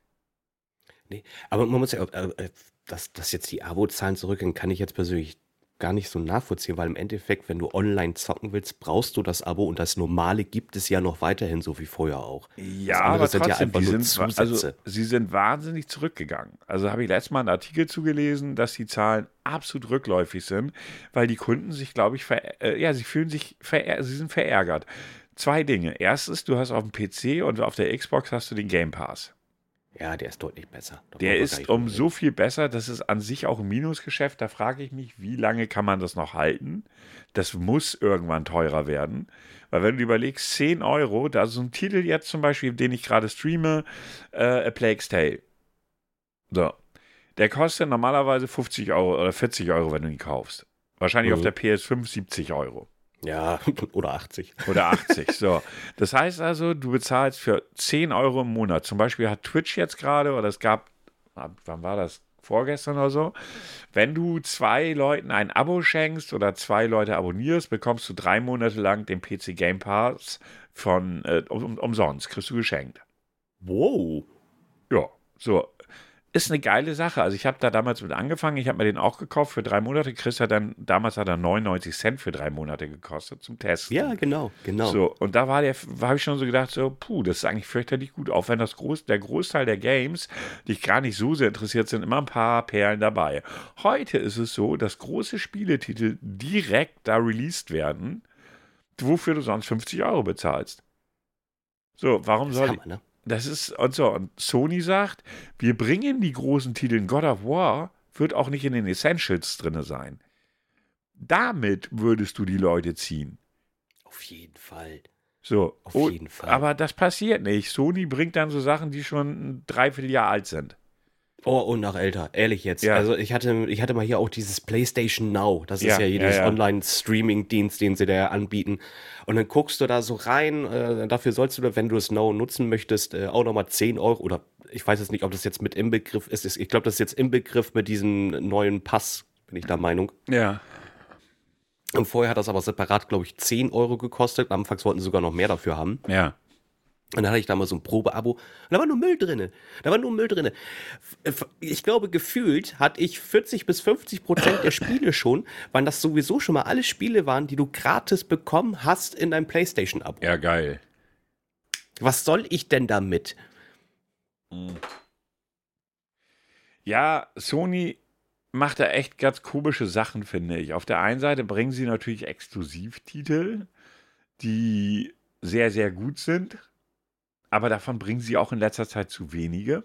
Nee, aber man muss ja, auch, äh, dass, dass jetzt die Abo-Zahlen zurückgehen, kann ich jetzt persönlich gar nicht so nachvollziehen, weil im Endeffekt, wenn du online zocken willst, brauchst du das Abo und das Normale gibt es ja noch weiterhin, so wie vorher auch. Ja, aber sind ja trotzdem, einfach die nur sind, also, sie sind wahnsinnig zurückgegangen. Also habe ich letztes Mal einen Artikel zugelesen, dass die Zahlen absolut rückläufig sind, weil die Kunden sich, glaube ich, äh, ja, sie fühlen sich, sie sind verärgert. Zwei Dinge. Erstens, du hast auf dem PC und auf der Xbox hast du den Game Pass. Ja, der ist deutlich besser. Da Der ist um so viel besser, das ist an sich auch ein Minusgeschäft. Da frage ich mich, wie lange kann man das noch halten? Das muss irgendwann teurer werden. Weil wenn du überlegst, 10 Euro, da ist so ein Titel jetzt zum Beispiel, den ich gerade streame, äh, A Plague's Tale. So. Der kostet normalerweise 50 Euro oder 40 Euro, wenn du ihn kaufst. Wahrscheinlich Mhm. auf der PS5 70 Euro. Ja, (laughs) oder 80. Oder 80. so. Das heißt also, du bezahlst für 10 Euro im Monat. Zum Beispiel hat Twitch jetzt gerade, oder es gab, ah, wann war das? Vorgestern oder so. Wenn du zwei Leuten ein Abo schenkst oder zwei Leute abonnierst, bekommst du drei Monate lang den PC Game Pass von äh, um, umsonst. Kriegst du geschenkt. Wow. Ja, so. Ist eine geile Sache. Also ich habe da damals mit angefangen. Ich habe mir den auch gekauft für drei Monate. Chris hat dann, damals hat er 99 Cent für drei Monate gekostet zum Testen. Ja, genau, genau. So, und da war der, habe ich schon so gedacht, so, puh, das ist eigentlich fürchterlich gut. Auch wenn das Groß, der Großteil der Games, die ich gar nicht so sehr interessiert sind, immer ein paar Perlen dabei. Heute ist es so, dass große Spieletitel direkt da released werden, wofür du sonst 50 Euro bezahlst. So, warum soll Hammer, ne? Das ist und so. Und Sony sagt, wir bringen die großen Titel. God of War wird auch nicht in den Essentials drin sein. Damit würdest du die Leute ziehen. Auf jeden Fall. So. Auf Und- jeden Fall. Aber das passiert nicht. Sony bringt dann so Sachen, die schon ein Dreivierteljahr alt sind. Oh, und noch älter, ehrlich jetzt. Ja. Also ich hatte, ich hatte mal hier auch dieses PlayStation Now. Das Ja, ist ja jedes ja. Online-Streaming-Dienst, den sie da anbieten. Und dann guckst du da so rein. Äh, dafür sollst du, wenn du es Now nutzen möchtest, äh, auch nochmal 10 Euro oder ich weiß jetzt nicht, ob das jetzt mit im Begriff ist. Ich glaube, das ist jetzt im Begriff mit diesem neuen Pass, bin ich der Meinung. Ja. Und vorher hat das aber separat, glaube ich, 10 Euro gekostet. Anfangs wollten sie sogar noch mehr dafür haben. Ja. Und dann hatte ich da mal so ein Probeabo und da war nur Müll drinne. Da war nur Müll drinne. Ich glaube, gefühlt hatte ich 40 bis 50 Prozent der Spiele schon, weil das sowieso schon mal alle Spiele waren, die du gratis bekommen hast in deinem PlayStation-Abo. Ja, geil. Was soll ich denn damit? Ja, Sony macht da echt ganz komische Sachen, finde ich. Auf der einen Seite bringen sie natürlich Exklusivtitel, die sehr, sehr gut sind. Aber davon bringen sie auch in letzter Zeit zu wenige,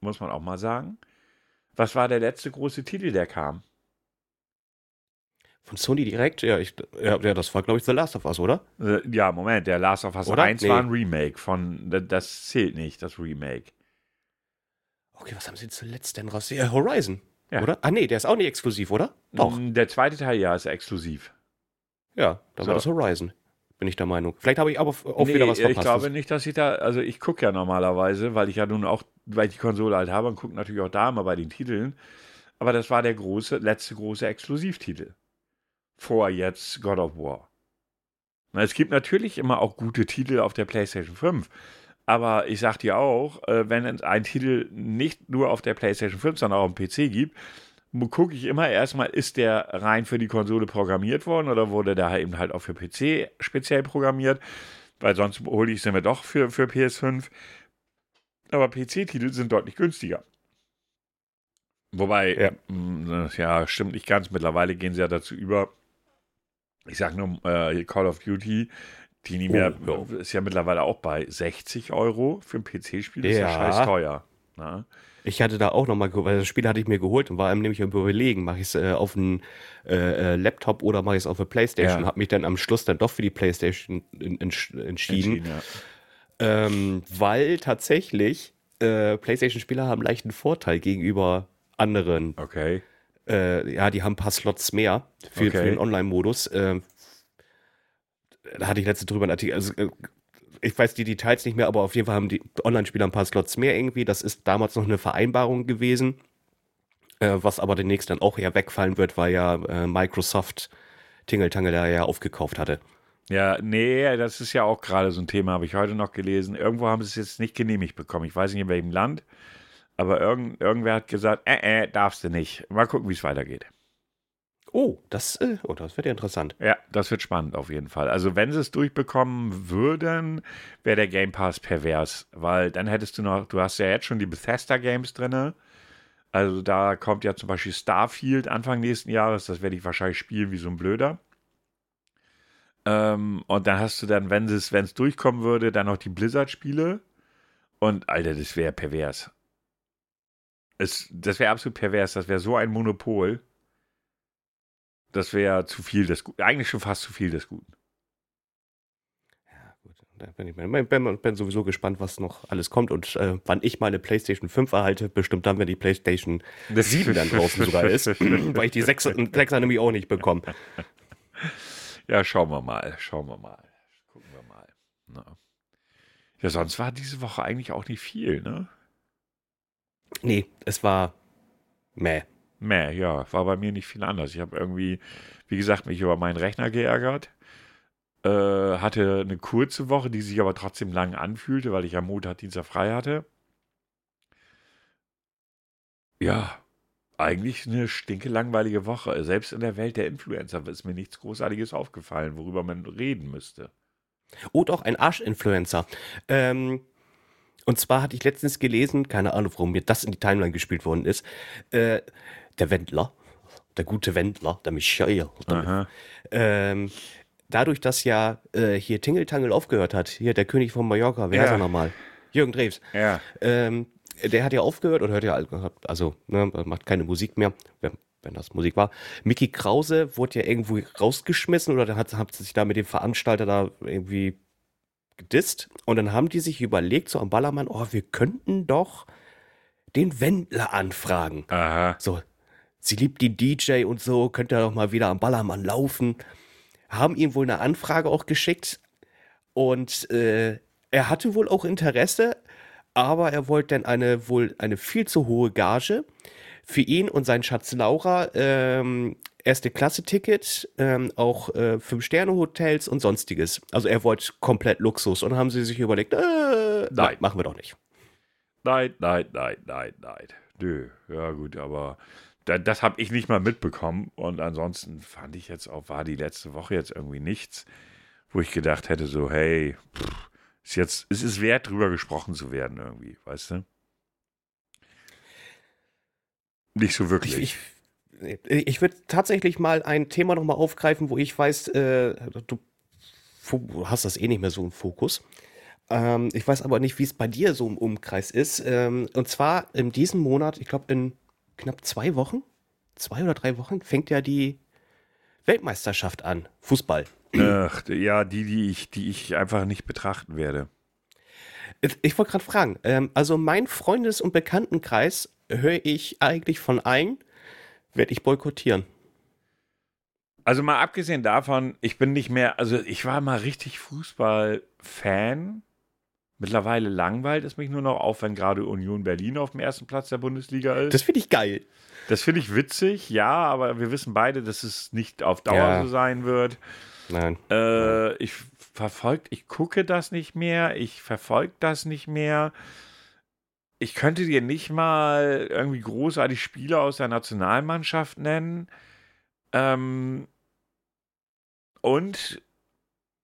muss man auch mal sagen. Was war der letzte große Titel, der kam? Von Sony direkt? Ja, ich, ja, ja das war, glaube ich, The Last of Us, oder? Äh, ja, Moment, der Last of Us Oder? 1 Nee. war ein Remake von, das zählt nicht, das Remake. Okay, was haben sie zuletzt denn raus? Ja, Horizon, Ja. oder? Ah, nee, der ist auch nicht exklusiv, oder? Doch. Mm, Der zweite Teil, ja, ist exklusiv. Ja, dann So. war das Horizon. Bin ich der Meinung. Vielleicht habe ich aber auch wieder was ich verpasst. glaube nicht, dass ich da, also ich gucke ja normalerweise, weil ich ja nun auch, weil ich die Konsole halt habe und gucke natürlich auch da mal bei den Titeln. Aber das war der große, letzte große Exklusivtitel. Vor jetzt God of War. Na, es gibt natürlich immer auch gute Titel auf der PlayStation 5. Aber ich sag dir auch, äh, wenn es einen Titel nicht nur auf der PlayStation 5, sondern auch am PC gibt, gucke ich immer erstmal, ist der rein für die Konsole programmiert worden oder wurde der eben halt auch für PC speziell programmiert? Weil sonst hole ich sie mir doch für, für PS5. Aber PC-Titel sind deutlich günstiger. Wobei, Ja. mh, ja, stimmt nicht ganz. Mittlerweile gehen sie ja dazu über. Ich sag nur äh, Call of Duty, die nicht mehr, Oh, ist ja mittlerweile auch bei 60 Euro für ein PC-Spiel. Das ist ja Ja. scheiß teuer. Na? Ich hatte da auch noch mal, ge- weil das Spiel hatte ich mir geholt und war einem nämlich am überlegen, mache ich es äh, auf einen äh, äh, Laptop oder mache ich es auf eine Playstation. Ja. Habe mich dann am Schluss dann doch für die Playstation in, in, entschieden, Entschieden, ja. Ähm, weil tatsächlich äh, Playstation-Spieler haben leicht einen Vorteil gegenüber anderen. Okay. Äh, ja, die haben ein paar Slots mehr für, Okay. für den Online-Modus. Ähm, da hatte ich letzte drüber einen Artikel. Also, äh, ich weiß die Details nicht mehr, aber auf jeden Fall haben die Online-Spieler ein paar Slots mehr irgendwie. Das ist damals noch eine Vereinbarung gewesen, äh, was aber demnächst dann auch eher wegfallen wird, weil ja äh, Microsoft Tingeltangel da ja aufgekauft hatte. Ja, nee, das ist ja auch gerade so ein Thema, habe ich heute noch gelesen. Irgendwo haben sie es jetzt nicht genehmigt bekommen. Ich weiß nicht in welchem Land, aber irgend, irgendwer hat gesagt, äh, äh, darfst du nicht. Mal gucken, wie es weitergeht. Oh, das, äh, oh, das wird ja interessant. Ja, das wird spannend auf jeden Fall. Also wenn sie es durchbekommen würden, wäre der Game Pass pervers, weil dann hättest du noch, du hast ja jetzt schon die Bethesda Games drinne. Also da kommt ja zum Beispiel Starfield Anfang nächsten Jahres, das werde ich wahrscheinlich spielen wie so ein Blöder. Ähm, und dann hast du dann, wenn es wenn durchkommen würde, dann noch die Blizzard-Spiele. Und Alter, das wäre pervers. Es, das wäre absolut pervers. Das wäre so ein Monopol. Das wäre zu viel des Guten. Eigentlich schon fast zu viel des Guten. Ja, gut. Da bin ich bin, bin, bin sowieso gespannt, was noch alles kommt und äh, wann ich meine PlayStation 5 erhalte. Bestimmt dann, wenn die PlayStation 7 dann draußen sogar ist, (laughs) weil ich die 6 6er nämlich auch nicht bekomme. Ja, schauen wir mal. Schauen wir mal. Gucken wir mal. Na. Ja, sonst war diese Woche eigentlich auch nicht viel, ne? Nee, es war meh. Meh, ja, war bei mir nicht viel anders. Ich habe irgendwie, wie gesagt, mich über meinen Rechner geärgert. Äh, hatte eine kurze Woche, die sich aber trotzdem lang anfühlte, weil ich am Montag, Dienstag frei hatte. Ja, eigentlich eine stinke langweilige Woche. Selbst in der Welt der Influencer ist mir nichts Großartiges aufgefallen, worüber man reden müsste. Oh, doch, ein Arsch-Influencer. Ähm, und zwar hatte ich letztens gelesen, keine Ahnung, warum mir das in die Timeline gespielt worden ist, äh, der Wendler, der gute Wendler, der Michael. Ähm, dadurch, dass ja äh, hier Tingeltangel aufgehört hat, hier der König von Mallorca, wer Ja. heißt er nochmal? Jürgen Drews. Ja, Ähm, der hat ja aufgehört oder hört ja, also ne, macht keine Musik mehr, wenn, wenn das Musik war. Mickey Krause wurde ja irgendwo rausgeschmissen oder hat, hat sich da mit dem Veranstalter da irgendwie gedisst. Und dann haben die sich überlegt, so am Ballermann, oh, wir könnten doch den Wendler anfragen. aha. So, sie liebt die DJ und so, könnt ihr doch mal wieder am Ballermann laufen. Haben ihm wohl eine Anfrage auch geschickt und äh, er hatte wohl auch Interesse, aber er wollte dann eine wohl eine viel zu hohe Gage für ihn und seinen Schatz Laura. Ähm, erste Klasse Ticket, ähm, auch äh, Fünf Sterne Hotels und sonstiges. Also er wollte komplett Luxus und haben sie sich überlegt, äh, nein, machen wir doch nicht. Nein, nein, nein, nein, nein. Nö, ja gut, aber das habe ich nicht mal mitbekommen. Und ansonsten fand ich jetzt auch, war die letzte Woche jetzt irgendwie nichts, wo ich gedacht hätte, so, hey, pff, ist jetzt, es ist wert, drüber gesprochen zu werden irgendwie, weißt du? Nicht so wirklich. Ich, ich, ich würde tatsächlich mal ein Thema nochmal aufgreifen, wo ich weiß, äh, du hast das eh nicht mehr so im Fokus. Ähm, ich weiß aber nicht, wie es bei dir so im Umkreis ist. Ähm, und zwar in diesem Monat, ich glaube in knapp zwei Wochen, zwei oder drei Wochen, fängt ja die Weltmeisterschaft an. Fußball. Ach, ja, die, die ich, die ich einfach nicht betrachten werde. Ich wollte gerade fragen, ähm, also mein Freundes- und Bekanntenkreis höre ich eigentlich von allen, werde ich boykottieren. Also mal abgesehen davon, ich bin nicht mehr, also ich war mal richtig Fußball-Fan. Mittlerweile langweilt es mich nur noch auf, wenn gerade Union Berlin auf dem ersten Platz der Bundesliga ist. Das finde ich geil. Das finde ich witzig, ja, aber wir wissen beide, dass es nicht auf Dauer ja. so sein wird. Nein. Äh, ich verfolge, ich gucke das nicht mehr, ich verfolge das nicht mehr. Ich könnte dir nicht mal irgendwie großartig Spieler aus der Nationalmannschaft nennen. Ähm, und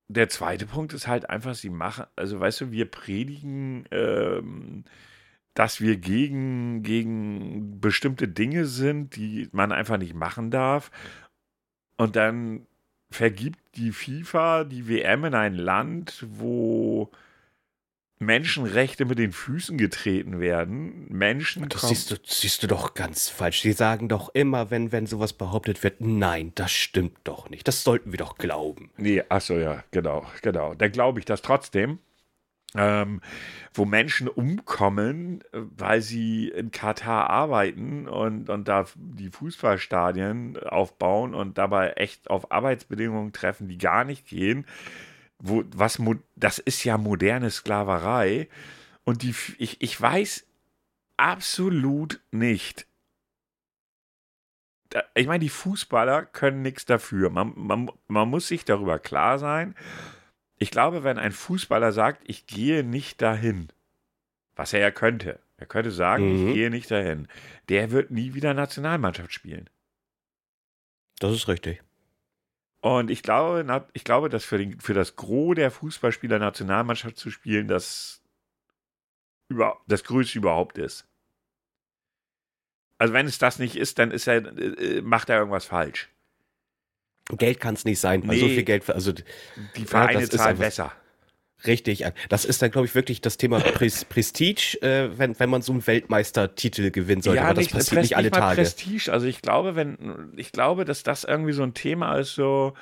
der zweite Punkt ist halt einfach, sie machen, also weißt du, wir predigen, ähm, dass wir gegen, gegen bestimmte Dinge sind, die man einfach nicht machen darf. Und dann vergibt die FIFA die WM in ein Land, wo Menschenrechte mit den Füßen getreten werden. Menschen. Das siehst du, siehst du doch ganz falsch. Sie sagen doch immer, wenn, wenn sowas behauptet wird, nein, das stimmt doch nicht. Das sollten wir doch glauben. Nee, achso, ja, genau, genau. Da glaube ich das trotzdem. Ähm, wo Menschen umkommen, weil sie in Katar arbeiten und, und da die Fußballstadien aufbauen und dabei echt auf Arbeitsbedingungen treffen, die gar nicht gehen wo, was, das ist ja moderne Sklaverei. Und die, ich, ich weiß absolut nicht. Ich meine, die Fußballer können nichts dafür. Man, man, man muss sich darüber klar sein. Ich glaube, wenn ein Fußballer sagt, ich gehe nicht dahin, was er ja könnte, er könnte sagen, mhm. ich gehe nicht dahin, der wird nie wieder Nationalmannschaft spielen. Das ist richtig. Und ich glaube, ich glaube, dass für, den, für das Gros der Fußballspieler Nationalmannschaft zu spielen, das, über, das Größte überhaupt ist. Also wenn es das nicht ist, dann ist er, äh, macht er irgendwas falsch. Geld kann es nicht sein, nee, so viel Geld. Also die Vereine ja, zahlen besser. Richtig, das ist dann, glaube ich, wirklich das Thema Prestige, äh, wenn, wenn man so einen Weltmeistertitel gewinnen sollte. Ja, aber das nicht, passiert nicht alle nicht Tage. Prestige. Also ich glaube, wenn, ich glaube, dass das irgendwie so ein Thema ist, so,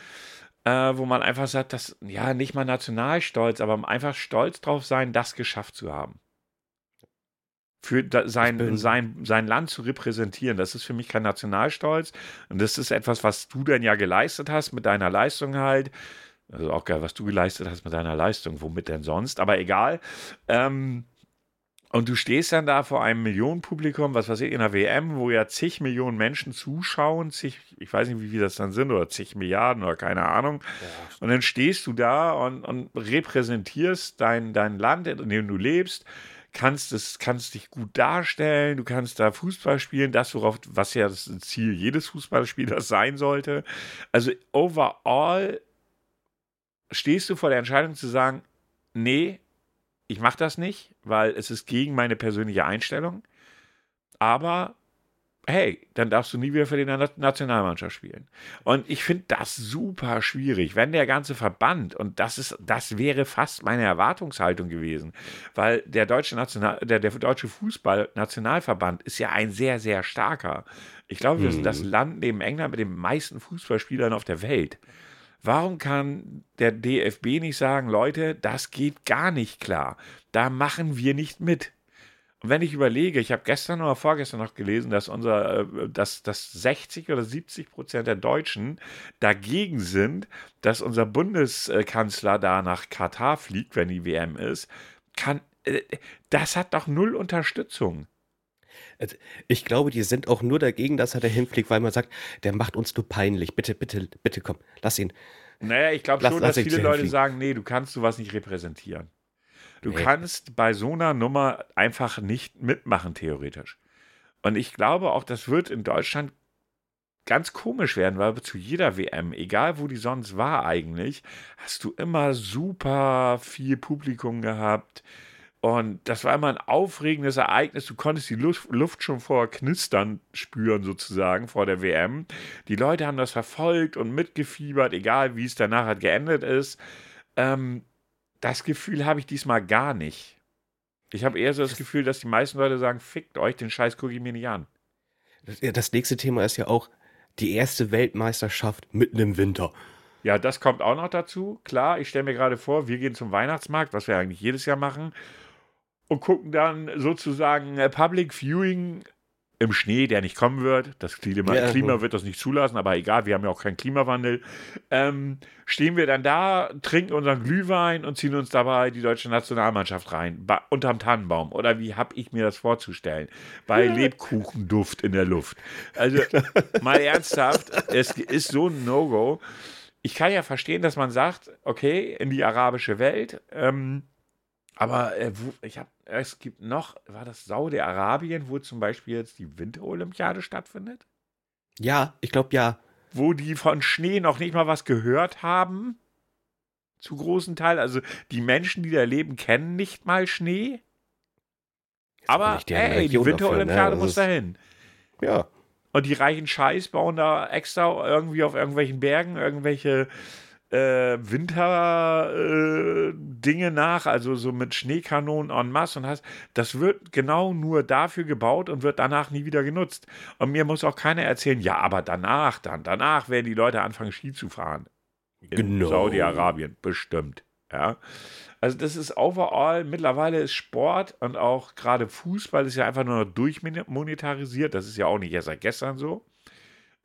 äh, wo man einfach sagt, dass, ja, nicht mal Nationalstolz, aber einfach stolz drauf sein, das geschafft zu haben. Für da, sein, sein, sein Land zu repräsentieren. Das ist für mich kein Nationalstolz. Und das ist etwas, was du dann ja geleistet hast mit deiner Leistung halt. Also auch geil, was du geleistet hast mit deiner Leistung, womit denn sonst, aber egal. Ähm, und du stehst dann da vor einem Millionenpublikum, was weiß ich, in der WM, wo ja zig Millionen Menschen zuschauen, zig, ich weiß nicht, wie viel das dann sind, oder zig Milliarden oder keine Ahnung. Ja. Und dann stehst du da und, und repräsentierst dein, dein Land, in dem du lebst, kannst es, kannst dich gut darstellen, du kannst da Fußball spielen, das, worauf, was ja das Ziel jedes Fußballspielers sein sollte. Also overall stehst du vor der Entscheidung zu sagen, nee, ich mache das nicht, weil es ist gegen meine persönliche Einstellung. Aber hey, dann darfst du nie wieder für die Nationalmannschaft spielen. Und ich finde das super schwierig, wenn der ganze Verband, und das ist, das wäre fast meine Erwartungshaltung gewesen, weil der deutsche National, der, der deutsche Fußball-Nationalverband ist ja ein sehr, sehr starker. Ich glaube, wir sind das mhm. Land neben England mit den meisten Fußballspielern auf der Welt. Warum kann der DFB nicht sagen, Leute, das geht gar nicht klar. Da machen wir nicht mit. Und wenn ich überlege, ich habe gestern oder vorgestern noch gelesen, dass unser, äh, dass, dass 60 oder 70 Prozent der Deutschen dagegen sind, dass unser Bundeskanzler da nach Katar fliegt, wenn die WM ist, kann, äh, das hat doch null Unterstützung. Also, ich glaube, die sind auch nur dagegen, dass er da hinfliegt, weil man sagt, der macht uns nur peinlich. Bitte, bitte, bitte komm, lass ihn. Naja, ich glaube schon, dass viele Leute sagen, nee, du kannst sowas nicht repräsentieren. Du Nee. kannst bei so einer Nummer einfach nicht mitmachen, theoretisch. Und ich glaube auch, das wird in Deutschland ganz komisch werden, weil zu jeder WM, egal wo die sonst war eigentlich, hast du immer super viel Publikum gehabt. Und das war immer ein aufregendes Ereignis. Du konntest die Luft, Luft schon vor Knistern spüren, sozusagen, vor der WM. Die Leute haben das verfolgt und mitgefiebert, egal wie es danach halt geendet ist. Ähm, das Gefühl habe ich diesmal gar nicht. Ich habe eher so das Gefühl, dass die meisten Leute sagen, fickt euch, den Scheiß gucke ich mir nicht an. Das- ja, Das nächste Thema ist ja auch die erste Weltmeisterschaft mitten im Winter. Ja, das kommt auch noch dazu. Klar, ich stelle mir gerade vor, wir gehen zum Weihnachtsmarkt, was wir eigentlich jedes Jahr machen, und gucken dann sozusagen äh, Public Viewing im Schnee, der nicht kommen wird. Das Klima, Ja. Klima wird das nicht zulassen, aber egal, wir haben ja auch keinen Klimawandel. Ähm, stehen wir dann da, trinken unseren Glühwein und ziehen uns dabei die deutsche Nationalmannschaft rein, ba- unterm Tannenbaum. Oder wie habe ich mir das vorzustellen? Bei Lebkuchenduft in der Luft. Also mal ernsthaft, es ist so ein No-Go. Ich kann ja verstehen, dass man sagt, okay, in die arabische Welt, ähm, aber äh, ich habe, es gibt noch, war das Saudi-Arabien, wo zum Beispiel jetzt die Winterolympiade stattfindet? Ja, ich glaube ja. Wo die von Schnee noch nicht mal was gehört haben? Zu großen Teil. Also die Menschen, die da leben, kennen nicht mal Schnee. Aber deren ey, die dafür, Winterolympiade ne? muss ist- dahin. Ja. Und die reichen Scheiß bauen da extra irgendwie auf irgendwelchen Bergen irgendwelche äh, Winter-Dinge nach, also so mit Schneekanonen en masse und hast, das wird genau nur dafür gebaut und wird danach nie wieder genutzt. Und mir muss auch keiner erzählen, ja, aber danach, dann, danach werden die Leute anfangen, Ski zu fahren. In Genau. Saudi-Arabien, bestimmt. Ja. Also das ist overall, mittlerweile ist Sport und auch gerade Fußball ist ja einfach nur noch durchmonetarisiert. Das ist ja auch nicht erst seit gestern so.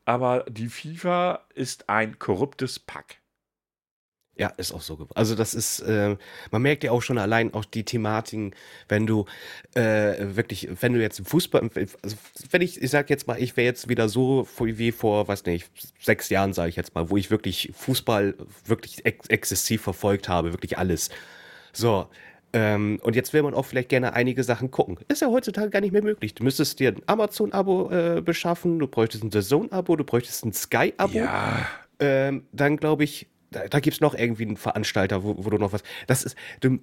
Aber die FIFA ist ein korruptes Pack. Ja, ist auch so. ge- Also das ist, äh, man merkt ja auch schon allein auch die Thematiken, wenn du äh, wirklich, wenn du jetzt im Fußball, also wenn ich, ich sag jetzt mal, ich wäre jetzt wieder so wie vor, weiß nicht, sechs Jahren, sage ich jetzt mal, wo ich wirklich Fußball wirklich ex exzessiv verfolgt habe, wirklich alles. So, ähm, und jetzt will man auch vielleicht gerne einige Sachen gucken. Ist ja heutzutage gar nicht mehr möglich. Du müsstest dir ein Amazon-Abo äh, beschaffen, du bräuchtest ein DAZN-Abo, du bräuchtest ein Sky-Abo Ja, ähm, dann glaube ich, da, da gibt es noch irgendwie einen Veranstalter, wo, wo du noch was. Das ist, du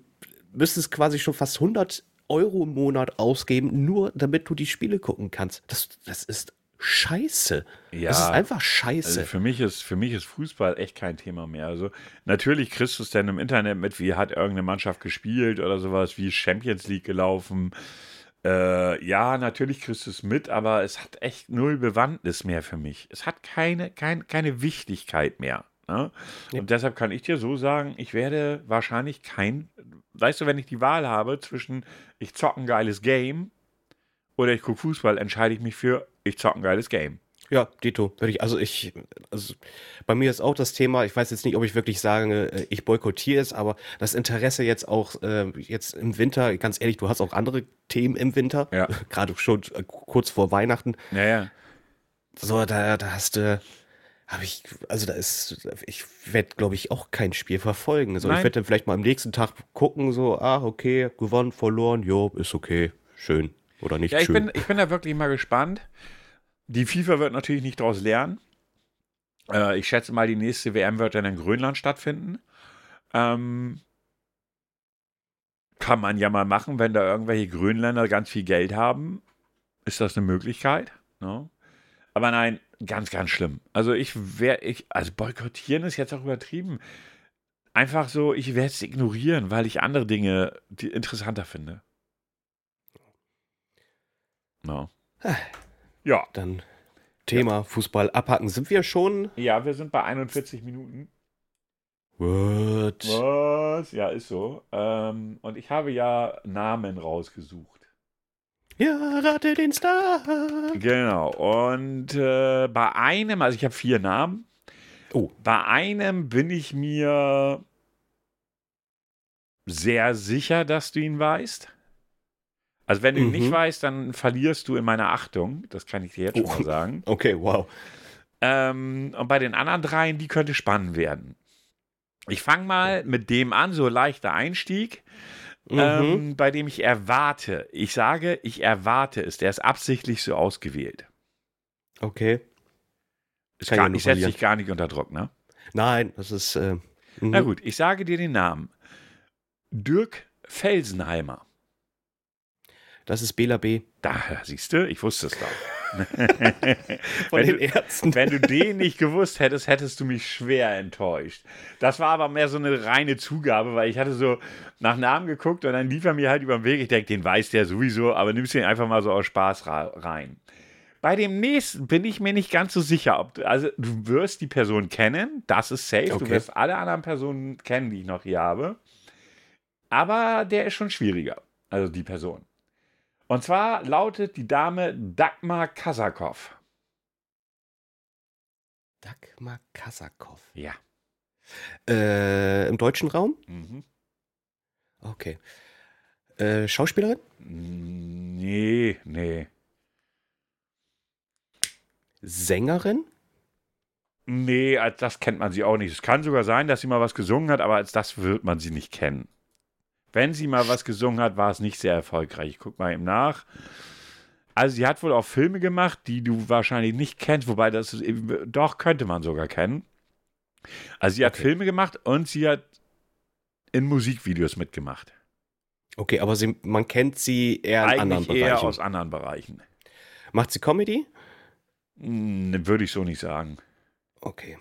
müsstest quasi schon fast 100 Euro im Monat ausgeben, nur damit du die Spiele gucken kannst. Das, das ist scheiße. Ja. Das ist einfach scheiße. also für mich ist für mich ist Fußball echt kein Thema mehr. Also natürlich kriegst du es dann im Internet mit, wie hat irgendeine Mannschaft gespielt oder sowas, wie ist Champions League gelaufen. Äh, ja, natürlich kriegst du es mit, aber es hat echt null Bewandtnis mehr für mich. Es hat keine, kein, keine Wichtigkeit mehr. Ne? Ja. Und deshalb kann ich dir so sagen, ich werde wahrscheinlich kein, weißt du, wenn ich die Wahl habe zwischen ich zocke ein geiles Game oder ich gucke Fußball, entscheide ich mich für ich zocke ein geiles Game. Ja, Dito, würde ich, also ich, also bei mir ist auch das Thema, ich weiß jetzt nicht, ob ich wirklich sage, äh, ich boykottiere es, aber das Interesse jetzt auch, äh, jetzt im Winter, ganz ehrlich, du hast auch andere Themen im Winter, Ja. (laughs) gerade schon äh, kurz vor Weihnachten, Naja. So, da, da hast du, habe ich, also da ist, ich werde, glaube ich, auch kein Spiel verfolgen. So, ich Nein. werde dann vielleicht mal am nächsten Tag gucken, so, ah, okay, gewonnen, verloren, jo, ist okay, schön oder nicht Ja, ich schön. bin, ich bin da wirklich mal gespannt. Die FIFA wird natürlich nicht daraus lernen. Äh, ich schätze mal, die nächste WM wird dann in Grönland stattfinden. Ähm, kann man ja mal machen, wenn da irgendwelche Grönländer ganz viel Geld haben. Ist das eine Möglichkeit? Ne? Aber nein, ganz, ganz schlimm. Also ich wäre, ich, also boykottieren ist jetzt auch übertrieben. Einfach so, ich werde es ignorieren, weil ich andere Dinge die interessanter finde. No. Ja. Dann Thema Fußball abhaken. Sind wir schon? Ja, wir sind bei 41 Minuten. What? Was? Ja, ist so. Ähm, und ich habe ja Namen rausgesucht. Ja, rate den Star. Genau. Und äh, bei einem, also ich habe vier Namen. Oh. Bei einem bin ich mir sehr sicher, dass du ihn weißt. Also wenn du ihn Mhm. nicht weißt, dann verlierst du in meiner Achtung. Das kann ich dir jetzt schon Oh. mal sagen. (laughs) Okay, wow. Ähm, und bei den anderen dreien, die könnte spannend werden. Ich fange mal mit dem an, so leichter Einstieg. Mhm. ähm, bei dem ich erwarte, ich sage, ich erwarte es, der ist absichtlich so ausgewählt. Okay. Ist Kann gar, ich setze dich gar nicht unter Druck, ne? Nein, das ist. Äh, mhm. Na gut, ich sage dir den Namen. Dirk Felsenheimer. Das ist Bela B. Da, siehst du, ich wusste es doch. (laughs) Von Wenn den du- Ärzten. Wenn du den nicht gewusst hättest, hättest du mich schwer enttäuscht. Das war aber mehr so eine reine Zugabe, weil ich hatte so nach Namen geguckt und dann lief er mir halt über den Weg. Ich denke, den weiß der sowieso, aber nimmst ihn einfach mal so aus Spaß rein. Bei dem nächsten bin ich mir nicht ganz so sicher, ob du, also du wirst die Person kennen, das ist safe. Du Okay. wirst alle anderen Personen kennen, die ich noch hier habe. Aber der ist schon schwieriger, also die Person. Und zwar lautet die Dame Dagmar Kasakow. Dagmar Kasakow. Ja. Äh, Im deutschen Raum? Mhm. Okay. Äh, Schauspielerin? Nee, nee. Sängerin? Nee, als das kennt man sie auch nicht. Es kann sogar sein, dass sie mal was gesungen hat, aber als das wird man sie nicht kennen. Wenn sie mal was gesungen hat, war es nicht sehr erfolgreich. Ich guck mal eben nach. Also sie hat wohl auch Filme gemacht, die du wahrscheinlich nicht kennst, wobei das ist, doch könnte man sogar kennen. Also sie hat Okay. Filme gemacht und sie hat in Musikvideos mitgemacht. Okay, aber sie, man kennt sie eher in anderen eher Bereichen. aus anderen Bereichen. Macht sie Comedy? Hm, Würde ich so nicht sagen. Okay.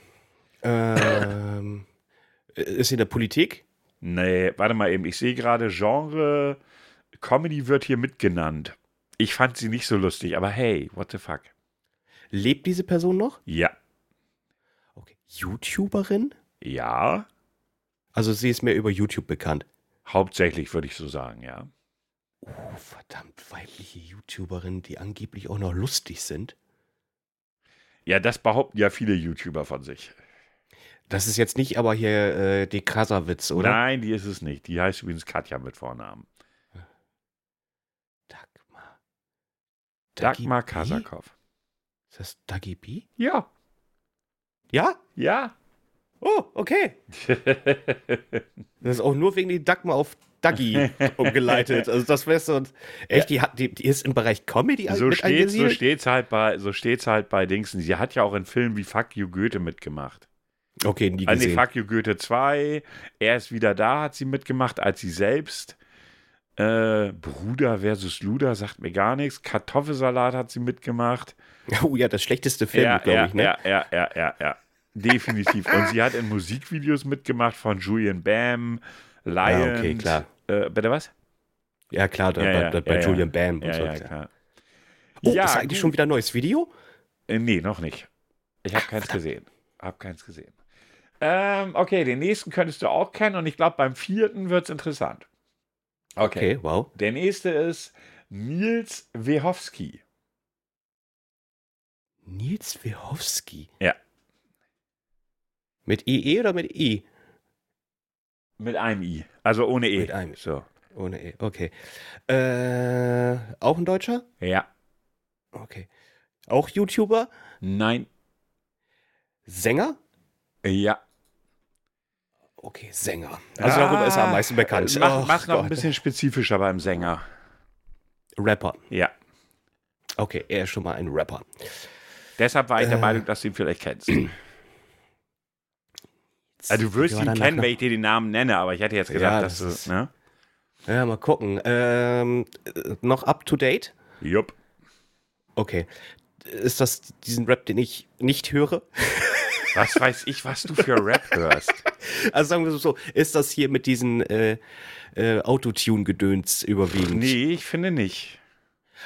Ähm, (laughs) ist sie in der Politik? Nee, warte mal eben. Ich sehe gerade Genre Comedy wird hier mitgenannt. Ich fand sie nicht so lustig, aber hey, what the fuck? Lebt diese Person noch? Ja. Okay. YouTuberin? Ja. Also sie ist mehr über YouTube bekannt. Hauptsächlich würde ich so sagen, ja. Oh, verdammt, weibliche YouTuberinnen, die angeblich auch noch lustig sind. Ja, das behaupten ja viele YouTuber von sich. Das ist jetzt nicht aber hier äh, die Krasserwitz, oder? Nein, die ist es nicht. Die heißt übrigens Katja mit Vornamen. Dagmar. Dagmar B? Kasakow. Ist das Dagi B? Ja. Ja? Ja. Oh, okay. Das ist auch nur wegen die Dagmar auf Dagi (laughs) umgeleitet. Also das wäre so. Echt, die, hat, die, die ist im Bereich Comedy so mit steht's, so steht's halt bei, so steht's halt bei Dingsen. Sie hat ja auch in Filmen wie Fuck You Goethe mitgemacht. Okay, nie Ah, nee, gesehen. Fuck You Goethe 2. Er ist wieder da, hat sie mitgemacht, als sie selbst. Äh, Bruder versus Luder sagt mir gar nichts. Kartoffelsalat hat sie mitgemacht. (laughs) Oh ja, das schlechteste Film, ja, glaube ja, ich, ne? ja, ja, ja, ja, ja. Definitiv. Und sie hat in Musikvideos mitgemacht von Julian Bam, Lion. Ja, okay, klar. Äh, bitte was? Ja, klar, da, Ja, da, bei. Julian Bam und Ja, so. ja, klar. Oh, ja, ist eigentlich gut. schon wieder ein neues Video? Äh, nee, noch nicht. Ich habe keins verdammt. gesehen. Hab keins gesehen. Ähm, okay, den nächsten könntest du auch kennen und ich glaube, beim vierten wird es interessant. Okay, wow. Der nächste ist Nils Wehowski. Nils Wehowski. Ja. Mit IE oder mit I? Mit einem I. Also ohne E. Mit einem. So. Ohne E, okay. Äh, auch ein Deutscher? Ja. Okay. Auch YouTuber? Nein. Sänger? Ja. Okay, Sänger. Also darüber ist er am meisten bekannt. Äh, Mach, Oh mach noch ein bisschen spezifischer beim Sänger. Rapper. Ja. Okay, er ist schon mal ein Rapper. Deshalb war ich der Äh. Meinung, dass du ihn vielleicht kennst. Also du wirst ihn der kennen, wenn ich dir den Namen nenne, aber ich hätte jetzt gesagt, Ja, dass das ist- du. Ne? Ja, mal gucken. Ähm, äh, noch up to date? Jupp. Okay. Ist das diesen Rap, den ich nicht höre? (laughs) Was weiß ich, was du für Rap hörst. Also sagen wir so, ist das hier mit diesen äh, äh, Autotune-Gedöns überwiegend? Nee, ich finde nicht.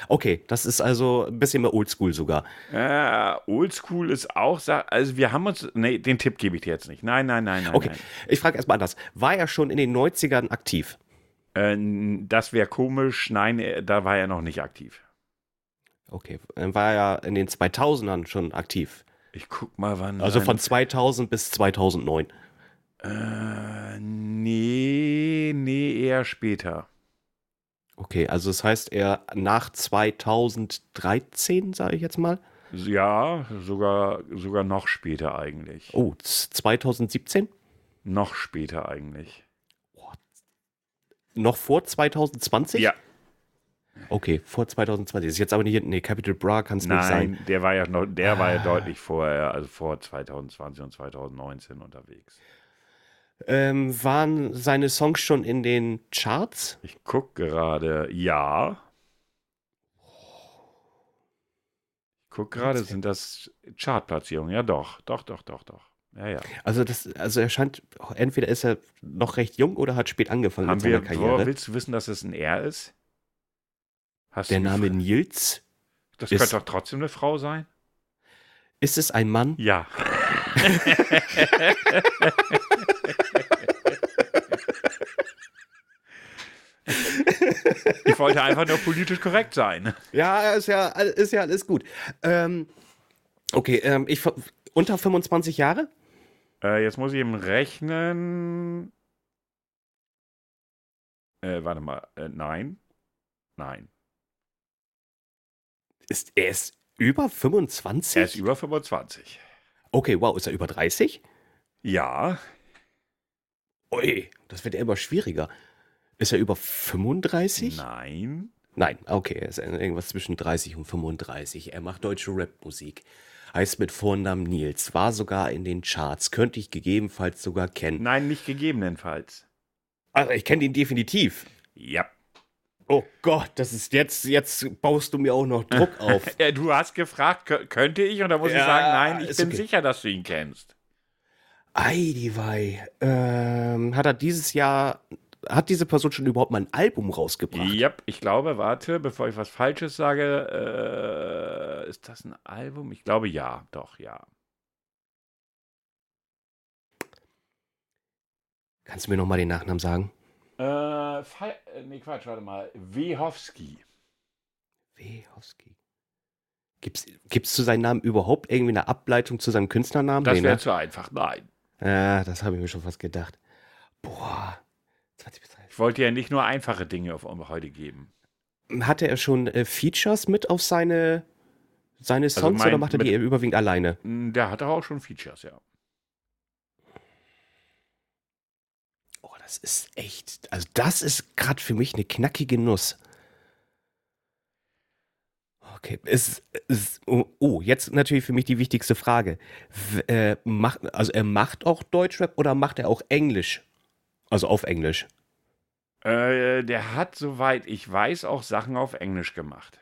Okay, das ist also ein bisschen mehr oldschool sogar. Äh, Oldschool ist auch, also wir haben uns, nee, den Tipp gebe ich dir jetzt nicht. Nein, nein, nein, nein. Okay, ich frage erstmal anders. War er schon in den 90ern aktiv? Nein. Äh, das wäre komisch. Nein, äh, da war er noch nicht aktiv. Okay, dann war er in den 2000ern schon aktiv. Ich guck mal, wann. Also von 2000 bis 2009. Äh, nee, nee, eher später. Okay, also das heißt, er nach 2013, sage ich jetzt mal. Ja, sogar, sogar noch später eigentlich. Oh, z- 2017? Noch später eigentlich. Noch vor 2020? Ja. Okay, vor 2020. Ist jetzt aber nicht, nee, Capital Bra kann es nicht sein. Nein, der war ja noch, der war ja Ah. deutlich vorher, also vor 2020 und 2019 unterwegs. Ähm, waren seine Songs schon in den Charts? Ich guck gerade, ja. Ich guck gerade, sind das Chartplatzierungen? Ja, doch, doch, doch, doch, doch. Ja, ja. Also, das, also er scheint, entweder ist er noch recht jung oder hat spät angefangen Haben mit seiner wir, Karriere. willst du wissen, dass es ein R ist? Hast Der Name Nils, Das ist- könnte doch trotzdem eine Frau sein? ist es ein Mann? Ja. ich wollte einfach nur politisch korrekt sein. Ja, ist ja, ist ja alles gut. Ähm, okay, ähm, ich, unter 25 Jahre? Äh, jetzt muss ich eben rechnen. Äh, warte mal. Äh, nein. Nein. Ist, er ist über 25? Er ist über 25. okay, wow, ist er über 30? Ja. Ui, das wird ja immer schwieriger. Ist er über 35? Nein. Nein, okay, er ist irgendwas zwischen 30 und 35. Er macht deutsche Rapmusik. Heißt mit Vornamen Nils. War sogar in den Charts. Könnte ich gegebenenfalls sogar kennen. Nein, nicht gegebenenfalls. Also ich kenne ihn definitiv. Ja. Oh Gott, das ist jetzt, jetzt baust du mir auch noch Druck (laughs) auf. Du hast gefragt, kö- könnte ich? Und da muss ich Ja, sagen, nein, ich bin okay. sicher, dass du ihn kennst. Eidiwei. Ähm, hat er dieses Jahr, hat diese Person schon überhaupt mal ein Album rausgebracht? Ja, ich glaube, warte, bevor ich was Falsches sage, äh, ist das ein Album? Ich glaube ja, doch, ja. Kannst du mir noch mal den Nachnamen sagen? Äh, Fall, äh, nee, Quatsch, warte mal. Wehowski. Wehowski. Gibt's, gibt's zu seinem Namen überhaupt irgendwie eine Ableitung zu seinem Künstlernamen? Das wäre ne? zu einfach, nein. Ja, das habe ich mir schon fast gedacht. Boah. 20 bis 30. Ich wollte ja nicht nur einfache Dinge auf heute geben. Hatte er schon äh, Features mit auf seine, seine Songs mein- oder macht er die mit- überwiegend alleine? Der hat doch auch schon Features, ja. Das ist echt. Also, das ist gerade für mich eine knackige Nuss. Okay, es, es, oh, oh, jetzt natürlich für mich die wichtigste Frage. Äh, macht, also, er macht auch Deutschrap oder macht er auch Englisch? Also auf Englisch. Äh, der hat, soweit ich weiß, auch Sachen auf Englisch gemacht.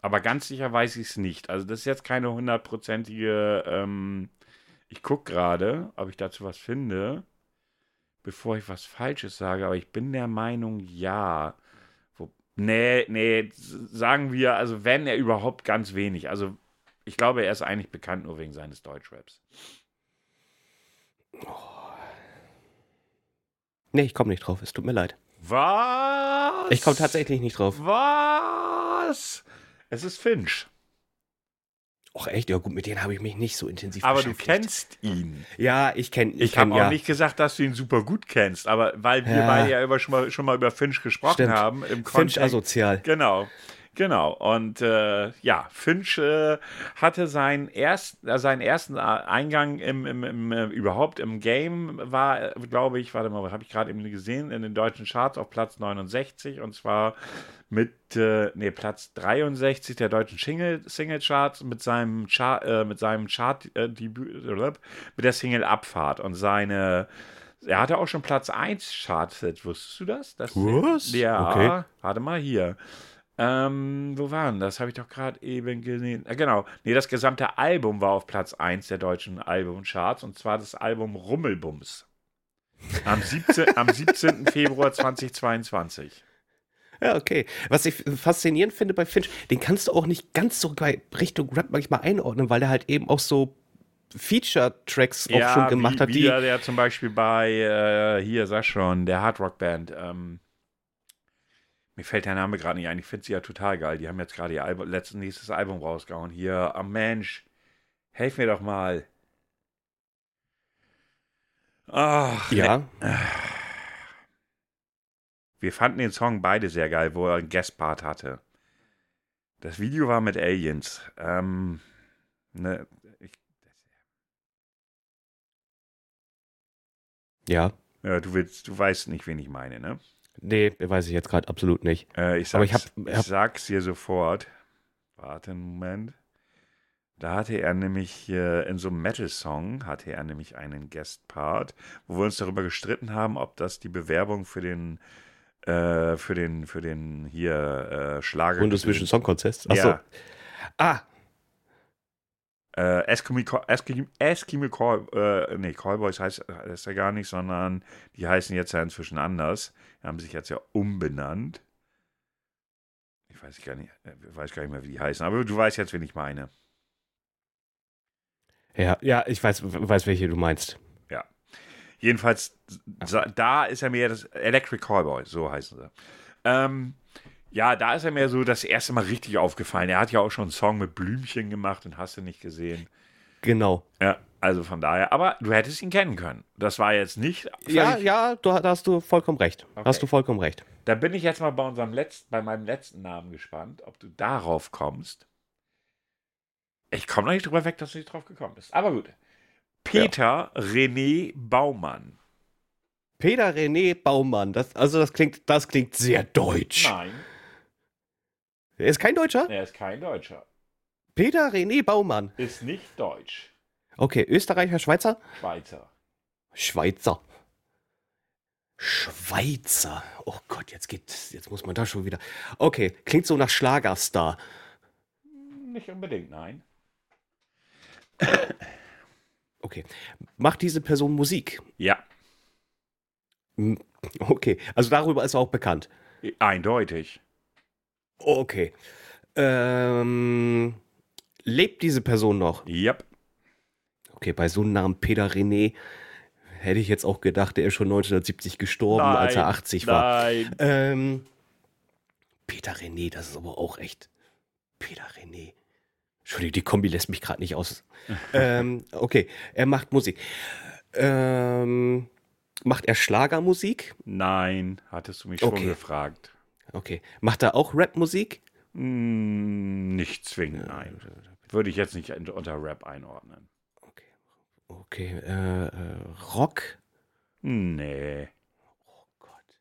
Aber ganz sicher weiß ich es nicht. Also das ist jetzt keine hundertprozentige. Ähm, ich gucke gerade, ob ich dazu was finde, bevor ich was Falsches sage. Aber ich bin der Meinung, ja. Wo, nee, nee, sagen wir, also wenn er überhaupt ganz wenig. Also ich glaube, er ist eigentlich bekannt nur wegen seines Deutschraps. Nee, ich komme nicht drauf. Es tut mir leid. Was? Ich komme tatsächlich nicht drauf. Was? Es ist Finch. Och, echt? Ja, gut, mit denen habe ich mich nicht so intensiv Aber du beschäftigt. kennst ihn. Ja, ich kenne Ich kenn, habe auch ja. nicht gesagt, dass du ihn super gut kennst, aber weil wir Ja. beide ja über, schon, mal, schon mal über Finch gesprochen Stimmt. haben im Finch Kontext. asozial. Genau. Genau. Und äh, ja, Finch äh, hatte seinen, erst, äh, seinen ersten äh, Eingang im, im, im, äh, überhaupt im Game, war, glaube ich, warte mal, was habe ich gerade eben gesehen, in den deutschen Charts auf Platz 69 und zwar mit, äh, nee, Platz 63 der deutschen Single, Single Charts mit seinem, Char, äh, mit seinem Chart Debüt, mit der Single Abfahrt und seine er hatte auch schon Platz 1 Charts, wusstest du das? das Was? Ja, Okay. warte mal hier. Ähm, wo waren das? Habe ich doch gerade eben gesehen. Äh, genau. Nee, das gesamte Album war auf Platz 1 der deutschen Albumcharts und zwar das Album Rummelbums. Am 17, (laughs) am 17. Februar 2022. Ja, okay. Was ich faszinierend finde bei Finch, den kannst du auch nicht ganz so Richtung Rap manchmal einordnen, weil er halt eben auch so Feature-Tracks auch schon gemacht wie, hat, die. der, zum Beispiel bei, äh, hier, sag schon, der Hardrock-Band, ähm, mir fällt der Name gerade nicht ein, ich finde sie ja total geil. Die haben jetzt gerade ihr Album, letztes, nächstes Album rausgehauen. Hier, am Mensch, helf mir doch mal. Ach, Ja, wir fanden den Song beide sehr geil, wo er einen Guest-Part hatte. Das Video war mit Aliens. Ähm, ne, ich, ja. ja, du willst, du weißt nicht, wen ich meine, ne? Nee, weiß ich jetzt gerade absolut nicht. Äh, ich, Aber sag's, ich ich, hab- sag's dir sofort. Warte einen Moment. Da hatte er nämlich äh, in so einem Metal-Song hatte er nämlich einen Guest-Part, wo wir uns darüber gestritten haben, ob das die Bewerbung für den äh, für den für den hier äh, Schlager Bundesvision Song Contest. Achso. Ja. Ah, Äh, Eskimo, Eskimo, äh, nee, Callboys heißt das ja gar nicht, sondern die heißen jetzt ja inzwischen anders. Die haben sich jetzt ja umbenannt. Ich weiß gar nicht, äh, weiß gar nicht mehr, wie die heißen, aber du weißt jetzt, wen ich meine. ja, ja, ich weiß, weiß, welche du meinst. Jedenfalls, sa- da ist er mehr das Electric Callboy, so heißen sie. Ähm, ja, da ist er mir so das erste Mal richtig aufgefallen. Er hat ja auch schon einen Song mit Blümchen gemacht und hast du nicht gesehen. Genau. Ja, also von daher, aber du hättest ihn kennen können. Das war jetzt nicht. Ja, ja, du, da hast du vollkommen recht. Okay. Hast du vollkommen recht. Da bin ich jetzt mal bei unserem letzten, bei meinem letzten Namen gespannt, ob du darauf kommst. Ich komme noch nicht drüber weg, dass du nicht drauf gekommen bist. Aber gut. Peter René Baumann. Peter René Baumann, das, also das klingt, das klingt sehr deutsch. Nein, Er ist kein Deutscher? er ist kein Deutscher. Peter René Baumann. Ist nicht deutsch. Okay, Österreicher, Schweizer? Schweizer. Schweizer. Schweizer. Oh Gott, jetzt geht, jetzt muss man da schon wieder. Okay, klingt so nach Schlagerstar. Nicht unbedingt, nein. Okay. Macht diese Person Musik? Ja, Hm, Okay, also darüber ist er auch bekannt. eindeutig. Okay. Ähm, lebt diese Person noch? Yep. Okay, bei so einem Namen Peter René hätte ich jetzt auch gedacht, der ist schon 1970 gestorben, als er 80 war. Nein. Ähm, Peter René, das ist aber auch echt. Peter René. Entschuldigung, die Kombi lässt mich gerade nicht aus. (laughs) ähm, okay, er macht Musik. Ähm, macht er Schlagermusik? Nein, hattest du mich schon Okay. gefragt. Okay. Macht er auch Rapmusik? Hm, nicht zwingend, nein. Würde ich jetzt nicht unter Rap einordnen. Okay. Okay. Äh, äh, Rock? Nee. Oh Gott.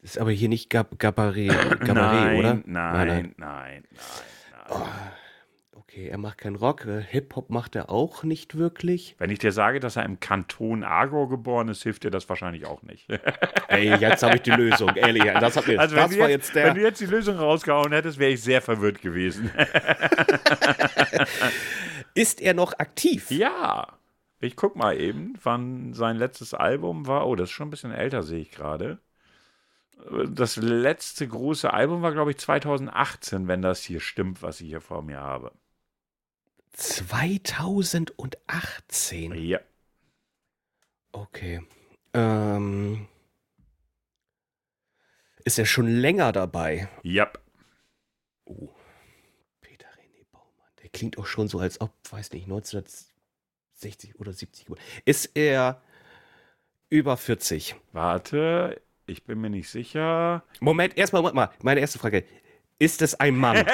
Ist aber hier nicht Gab Gabaret, (clears throat) Gabaret nein, oder? Nein, nein, nein, nein, nein. Oh, okay, er macht keinen Rock. äh, Hip-Hop macht er auch nicht wirklich. Wenn ich dir sage, dass er im Kanton Agor geboren ist, hilft dir das wahrscheinlich auch nicht. (laughs) Ey, jetzt habe ich die Lösung. Ehrlich, das, hat mir, Also das war jetzt, jetzt wenn du der. jetzt die Lösung rausgehauen hättest, wäre ich sehr verwirrt gewesen. (laughs) Ist er noch aktiv? ja. Ich guck mal eben, wann sein letztes Album war. Oh, das ist schon ein bisschen älter, sehe ich gerade. Das letzte große Album war, glaube ich, 2018, wenn das hier stimmt, was ich hier vor mir habe. 2018. Ja. Okay. Ähm, ist er schon länger dabei? Ja. Oh. Peter René Baumann. Der klingt auch schon so, als ob, weiß nicht, 1960 oder 70 geboren. Ist er über 40? Warte, ich bin mir nicht sicher. Moment, erstmal, Moment mal. Meine erste Frage. Ist es ein Mann?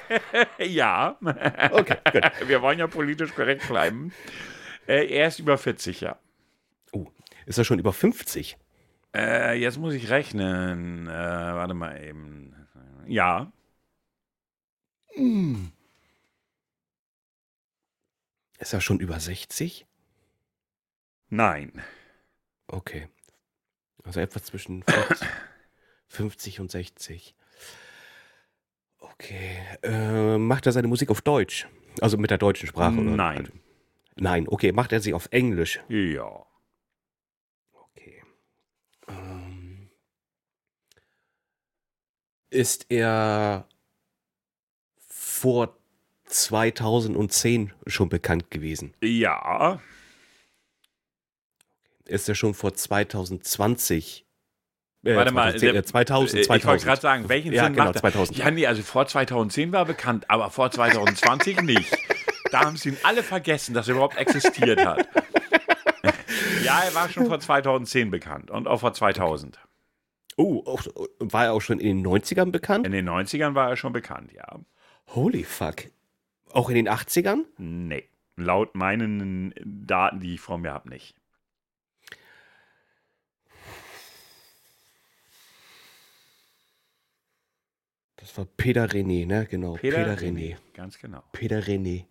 (laughs) ja. Okay, gut. Wir wollen ja politisch korrekt bleiben. Äh, er ist über 40, ja. Oh, ist er schon über 50? Äh, jetzt muss ich rechnen. Äh, warte mal eben. Ja. Ist er schon über 60? Nein. Okay. Also etwas zwischen 50, 50 und 60. Okay. Äh, macht er seine Musik auf Deutsch? Also mit der deutschen Sprache? Oder? Nein. Nein, okay. Macht er sie auf Englisch? Ja. Okay. Ähm, ist er vor 2010 schon bekannt gewesen? Ja. Ist er schon vor 2020? Äh, Warte mal, 2010, der- äh, 2000, Ich 2000. wollte gerade sagen, welchen Ja, Sinn genau, macht er? 2000. Ja, nee, also vor 2010 war er bekannt, aber vor 2020 nicht. Da haben sie ihn alle vergessen, dass er überhaupt existiert hat. (laughs) ja, er war schon vor 2010 bekannt und auch vor 2000. Oh, auch, war er auch schon in den 90ern bekannt? In den 90ern war er schon bekannt, ja. Holy fuck. Auch in den 80ern? Nee. Laut meinen Daten, die ich vor mir habe, nicht. Das war Peter René, ne? Genau. Peter, Peter, René. René. Ganz genau. Peter René.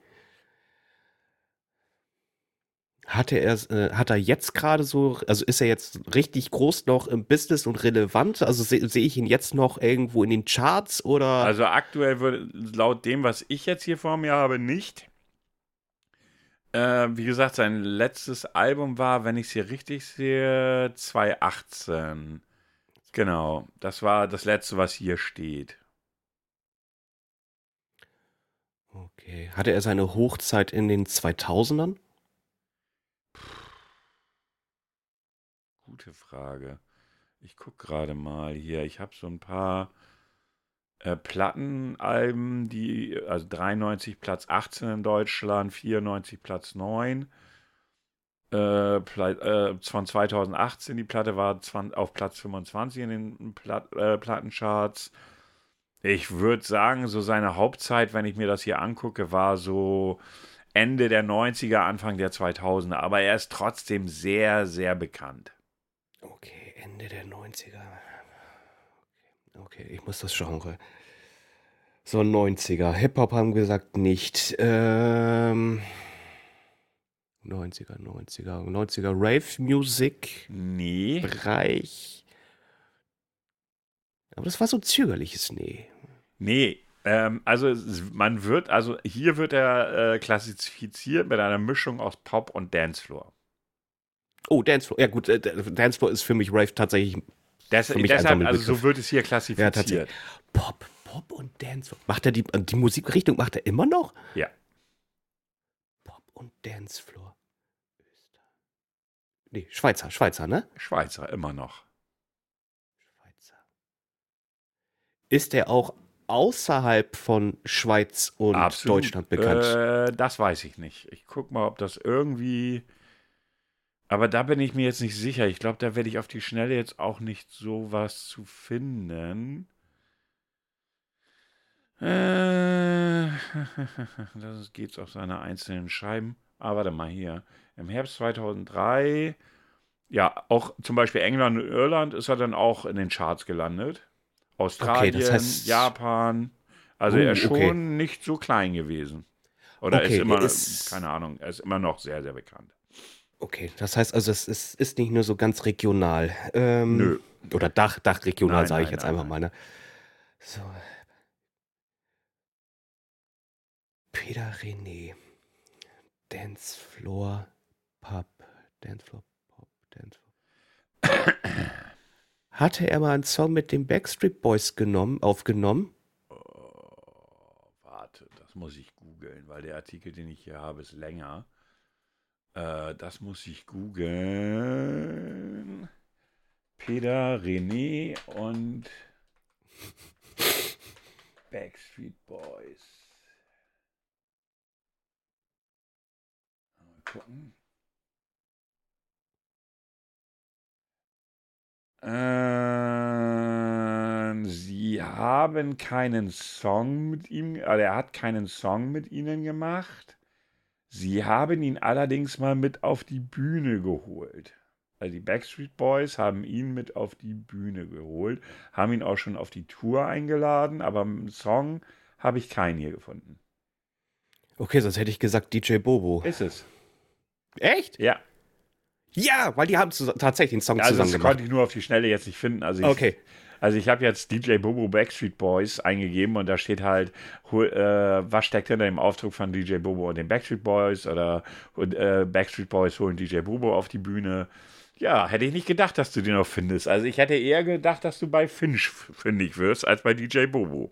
Hatte er, äh, hat er jetzt gerade so, also ist er jetzt richtig groß noch im Business und relevant? Also sehe seh ich ihn jetzt noch irgendwo in den Charts oder? Also aktuell würde, laut dem, was ich jetzt hier vor mir habe, nicht. Äh, wie gesagt, sein letztes Album war, wenn ich es hier richtig sehe, 2018. Genau, das war das letzte, was hier steht. Okay. Hatte er seine Hochzeit in den 2000ern? Gute Frage. Ich gucke gerade mal hier. Ich habe so ein paar äh, Plattenalben, die, also 93 Platz 18 in Deutschland, 94 Platz 9. Äh, äh, von 2018, die Platte war 20, auf Platz 25 in den Plat äh, Plattencharts. Ich würde sagen, so seine Hauptzeit, wenn ich mir das hier angucke, war so Ende der 90er, Anfang der 2000er. Aber er ist trotzdem sehr, sehr bekannt. Okay, Ende der 90er. Okay, ich muss das Genre. So 90er. Hip-Hop haben wir gesagt nicht. Ähm, 90er, 90er, 90er Rave-Music Nee. Bereich. Aber das war so zögerliches Nee. Nee, ähm, also man wird, also hier wird er äh, klassifiziert mit einer Mischung aus Pop und Dancefloor. Oh, Dancefloor. Ja gut, äh, Dancefloor ist für mich Rave tatsächlich Des, Für mich deshalb, also so wird es hier Ja, klassifiziert. tatsächlich. Pop, Pop und Dancefloor. Macht er die, äh, die Musikrichtung macht er immer noch? Ja. Pop und Dancefloor. Nee, Schweizer, Schweizer, ne? Schweizer immer noch. Schweizer. Ist er auch außerhalb von Schweiz und Absolut. Deutschland bekannt? Äh, das weiß ich nicht. Ich guck mal, ob das irgendwie. Aber da bin ich mir jetzt nicht sicher. Ich glaube, da werde ich auf die Schnelle jetzt auch nicht so was zu finden. Äh, (laughs) das geht's auf seine einzelnen Scheiben. Ah, warte mal hier. Im Herbst 2003, ja, auch zum Beispiel England und Irland ist er dann auch in den Charts gelandet. Australien, das heißt- Japan. Also Oh, er ist schon okay. nicht so klein gewesen. Oder Okay, ist immer, er ist- keine Ahnung, er ist immer noch sehr, sehr bekannt. Okay, das heißt also, es ist, ist nicht nur so ganz regional. Ähm, Nö. Oder Dach, Dachregional, sage ich jetzt nein, einfach nein. mal. Ne? So. Peter René. Dancefloor Pub. Dancefloor. Dancefloor. Hatte er mal einen Song mit den Backstreet Boys genommen, aufgenommen? Oh, warte, das muss ich googeln, weil der Artikel, den ich hier habe, ist länger. Äh, das muss ich googeln. Peter, René und (laughs) Backstreet Boys. Mal gucken. Ähm, sie haben keinen Song mit ihm, also er hat keinen Song mit ihnen gemacht. Sie haben ihn allerdings mal mit auf die Bühne geholt. Also die Backstreet Boys haben ihn mit auf die Bühne geholt, haben ihn auch schon auf die Tour eingeladen, aber einen Song habe ich keinen hier gefunden. Okay, sonst hätte ich gesagt DJ Bobo. Ist es? Echt? Ja. Ja, weil die haben tatsächlich einen Song Also zusammen das gemacht. konnte ich nur auf die Schnelle jetzt nicht finden. Also ich, Okay. Also ich habe jetzt DJ Bobo Backstreet Boys eingegeben und da steht halt, äh, was steckt hinter dem Aufdruck von DJ Bobo und den Backstreet Boys oder äh, Backstreet Boys holen DJ Bobo auf die Bühne. Ja, hätte ich nicht gedacht, dass du den noch findest. Also ich hätte eher gedacht, dass du bei Finch fündig wirst, als bei DJ Bobo.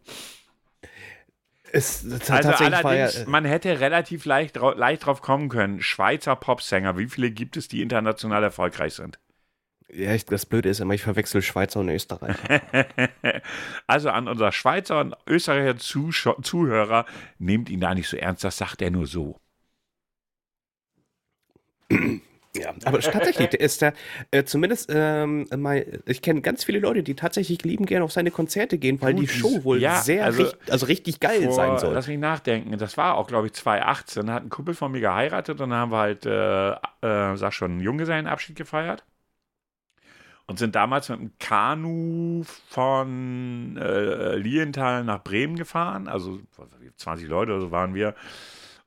Es, t- Also war ja, allerdings, man hätte relativ leicht, leicht drauf kommen können, Schweizer Popsänger, wie viele gibt es, die international erfolgreich sind? ja, ich- das Blöde ist immer, ich verwechsel Schweizer und Österreich. (laughs) also an unser Schweizer und Österreicher Zuschau Zuhörer, nehmt ihn da nicht so ernst, das sagt er nur so. (clears throat) Ja, aber tatsächlich, (laughs) der ist da, äh, zumindest, ähm, mal, ich kenne ganz viele Leute, die tatsächlich lieben gerne auf seine Konzerte gehen, weil Gut, die Show wohl ja, sehr, also richt, also richtig geil Vor- sein soll. Lass mich nachdenken, das war auch, glaube ich, 2018, hat ein Kumpel von mir geheiratet und dann haben wir halt, äh, äh, sag schon, einen Junggesellenabschied gefeiert. und sind damals mit einem Kanu von äh, Lienthal nach Bremen gefahren. Also 20 Leute oder so waren wir.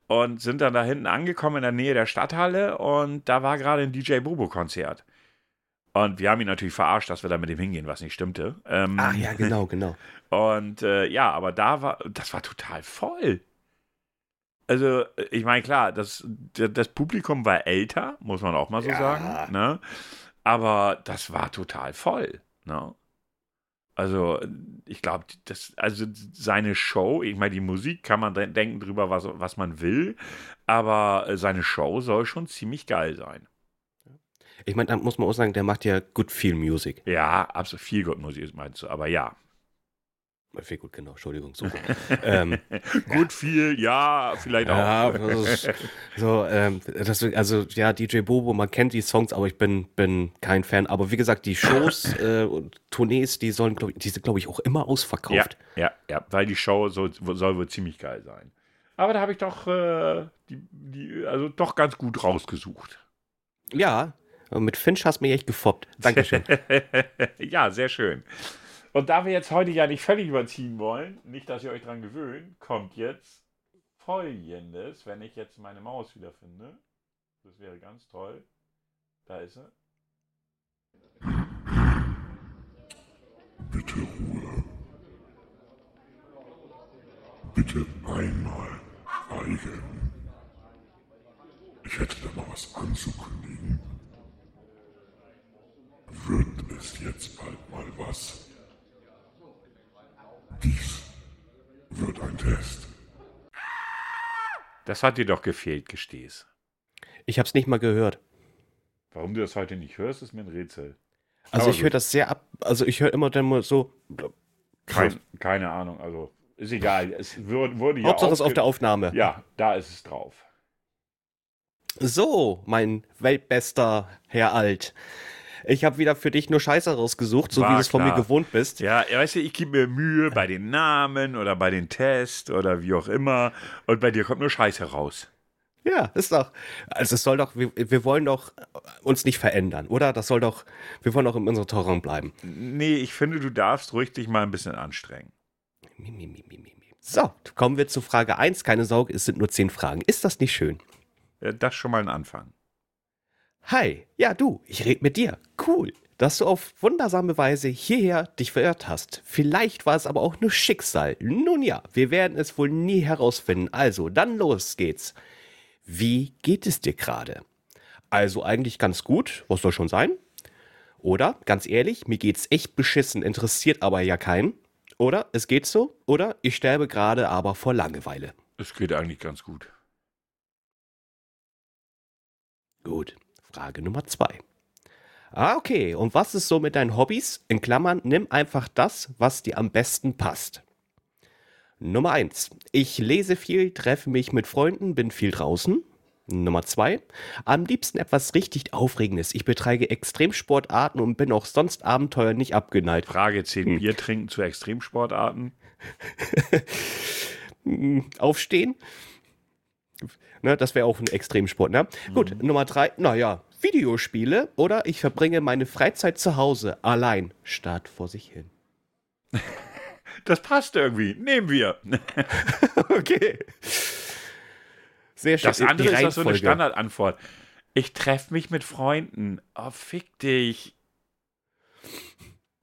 Und sind dann da hinten angekommen in der Nähe der Stadthalle und da war gerade ein DJ Bobo-Konzert. Und wir haben ihn natürlich verarscht, dass wir da mit ihm hingehen, was nicht stimmte. Ähm, ah, ja, genau, (laughs) genau. Und äh, ja, aber da war, das war total voll. Also, ich meine, klar, das, das Publikum war älter, muss man auch mal so ja. sagen. Ne? Aber das war total voll. Ne? Also, ich glaube, das, also seine Show, ich meine, die Musik kann man denken drüber, was, was man will, aber seine Show soll schon ziemlich geil sein. Ich meine, da muss man auch sagen, der macht ja Good Feel Music. Ja, absolut viel Good Musik meinst du, aber ja. Viel gut, genau, Entschuldigung. (laughs) So. ähm, gut viel, ja, vielleicht auch. Ja, ist, so, ähm, das, also ja, DJ Bobo, man kennt die Songs, aber ich bin, bin kein Fan. Aber wie gesagt, die Shows (laughs) äh, und Tournees, die sollen, glaub, die sind, glaube ich, auch immer ausverkauft. Ja, ja, ja, weil die Show soll, soll wohl ziemlich geil sein. Aber da habe ich doch, äh, die, die, also doch ganz gut rausgesucht. Ja, mit Finch hast du mich echt gefoppt. Dankeschön. (laughs) ja, sehr schön. Und da wir jetzt heute ja nicht völlig überziehen wollen, nicht, dass ihr euch dran gewöhnt, kommt jetzt folgendes, wenn ich jetzt meine Maus wiederfinde. Das wäre ganz toll. Da ist sie. Bitte Ruhe. Bitte einmal schweigen. Ich hätte da mal was anzukündigen. Wird es jetzt bald mal was? Dies wird ein Test. Das hat dir doch gefehlt, gesteh's. Ich hab's nicht mal gehört. Warum du das heute nicht hörst, ist mir ein Rätsel. Also Aber ich höre das sehr ab. Also ich höre immer dann mal so. Kein, keine Ahnung, also ist egal. Es wurde, wurde ja Hauptsache es auf der Aufnahme. Ja, da ist es drauf. So, mein weltbester Herr Alt. Ich habe wieder für dich nur Scheiße rausgesucht, so War wie du es von mir gewohnt bist. Ja, weißt du, ich gebe mir Mühe bei den Namen oder bei den Tests oder wie auch immer. Und bei dir kommt nur Scheiße raus. Ja, ist doch. Also es soll doch, wir, wir wollen doch uns nicht verändern, oder? Das soll doch, wir wollen doch in unserer Torraum bleiben. Nee, ich finde, du darfst ruhig dich mal ein bisschen anstrengen. So, kommen wir zu Frage 1. Keine Sorge, es sind nur 10 Fragen. Ist das nicht schön? Ja, das schon mal ein Anfang. Hi, ja du, ich rede mit dir. Cool, dass du auf wundersame Weise hierher dich verirrt hast. Vielleicht war es aber auch nur Schicksal. Nun ja, wir werden es wohl nie herausfinden. Also, dann los geht's. Wie geht es dir gerade? Also eigentlich ganz gut, was soll schon sein? Oder, ganz ehrlich, mir geht's echt beschissen, interessiert aber ja keinen. Oder, es geht so? Oder, ich sterbe gerade aber vor Langeweile. Es geht eigentlich ganz gut. Gut. Frage Nummer zwei. Ah, okay. Und was ist so mit deinen Hobbys? In Klammern, nimm einfach das, was dir am besten passt. Nummer eins. Ich lese viel, treffe mich mit Freunden, bin viel draußen. Nummer zwei. Am liebsten etwas richtig Aufregendes. Ich betreibe Extremsportarten und bin auch sonst Abenteuer nicht abgeneigt. Frage 10. Hm. Bier trinken zu Extremsportarten? (laughs) Aufstehen? Ne, das wäre auch ein Extremsport. Ne? Mhm. Gut, Nummer drei, naja, Videospiele oder ich verbringe meine Freizeit zu Hause allein, statt vor sich hin. (laughs) Das passt irgendwie. Nehmen wir. (laughs) okay. Sehr schön. Das andere ist so eine Standardantwort. Ich treffe mich mit Freunden. Oh, fick dich.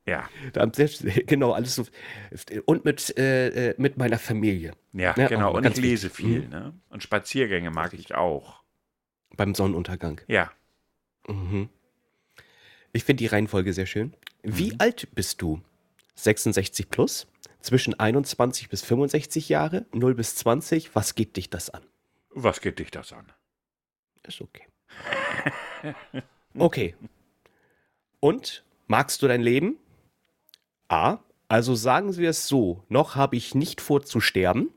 Ja. genau, alles so. Und mit, äh, äh, mit meiner Familie. Ja, ja genau. Und ich lese viel. Mhm. Ne? Und Spaziergänge mag ich auch. Beim Sonnenuntergang. Ja. Mhm. Ich finde die Reihenfolge sehr schön. Wie mhm. alt bist du? 66 plus? Zwischen 21 bis 65 Jahre? 0 bis 20? Was geht dich das an? Was geht dich das an? Ist okay. (laughs) okay. Und magst du dein Leben? A. Also sagen wir es so, noch habe ich nicht vor zu sterben.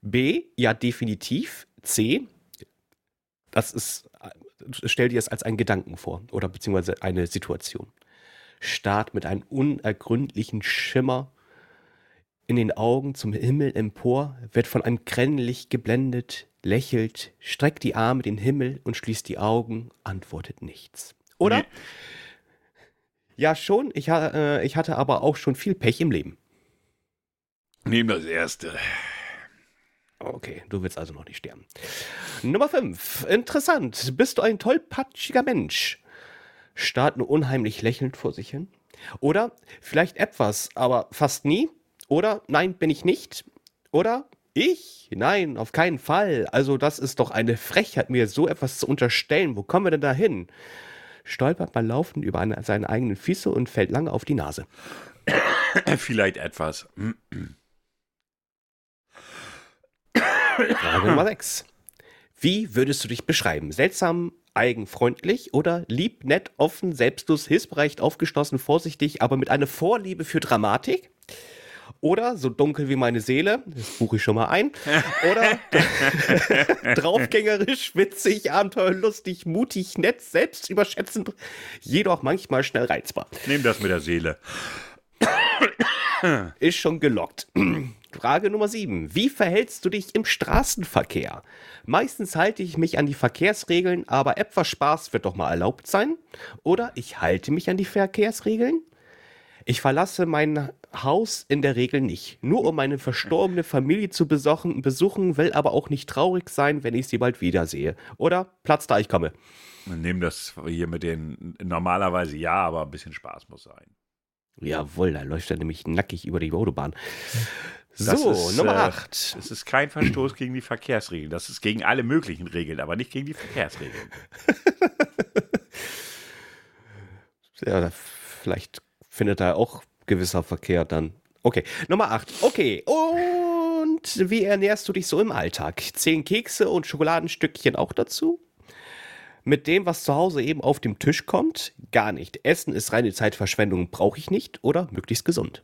B. Ja, definitiv. C. Das ist, stell dir es als einen Gedanken vor oder beziehungsweise eine Situation. Start mit einem unergründlichen Schimmer in den Augen zum Himmel empor, wird von einem Krennlicht geblendet, lächelt, streckt die Arme den Himmel und schließt die Augen, antwortet nichts. Oder? Nee Ja, schon. Ich, äh, ich hatte aber auch schon viel Pech im Leben. Nehm das erste. Okay, du willst also noch nicht sterben. Nummer 5. Interessant. Bist du ein tollpatschiger Mensch? Starrt nur unheimlich lächelnd vor sich hin. Oder vielleicht etwas, aber fast nie. Oder nein, bin ich nicht. Oder ich? Nein, auf keinen Fall. Also das ist doch eine Frechheit, mir so etwas zu unterstellen. Wo kommen wir denn da hin? Stolpert mal laufend über eine, seine eigenen Füße und fällt lange auf die Nase. (coughs) Vielleicht etwas. Frage Nummer 6. Wie würdest du dich beschreiben? Seltsam, eigenfreundlich oder lieb, nett, offen, selbstlos, hilfsbereit, aufgeschlossen, vorsichtig, aber mit einer Vorliebe für Dramatik? Oder so dunkel wie meine Seele, das buche ich schon mal ein. Oder (laughs) draufgängerisch, witzig, abenteuerlustig, mutig, nett, selbstüberschätzend, jedoch manchmal schnell reizbar. Nehm das mit der Seele. Ist schon gelockt. Frage Nummer 7. Wie verhältst du dich im Straßenverkehr? Meistens halte ich mich an die Verkehrsregeln, aber etwas Spaß wird doch mal erlaubt sein. Oder ich halte mich an die Verkehrsregeln. Ich verlasse mein Haus in der Regel nicht, nur um meine verstorbene Familie zu besuchen, besuchen, will aber auch nicht traurig sein, wenn ich sie bald wiedersehe. Oder Platz da ich komme. Nehm das hier mit den, normalerweise ja, aber ein bisschen Spaß muss sein. Jawohl, da läuft er nämlich nackig über die Autobahn. Das So, ist, Nummer äh, 8. Es ist kein Verstoß gegen die Verkehrsregeln. Das ist gegen alle möglichen Regeln, aber nicht gegen die Verkehrsregeln. (laughs) Ja, vielleicht findet er auch gewisser Verkehr dann. Okay, Nummer 8. Okay, und wie ernährst du dich so im Alltag? Zehn Kekse und Schokoladenstückchen auch dazu? Mit dem, was zu Hause eben auf dem Tisch kommt? Gar nicht. Essen ist reine Zeitverschwendung, brauche ich nicht oder möglichst gesund.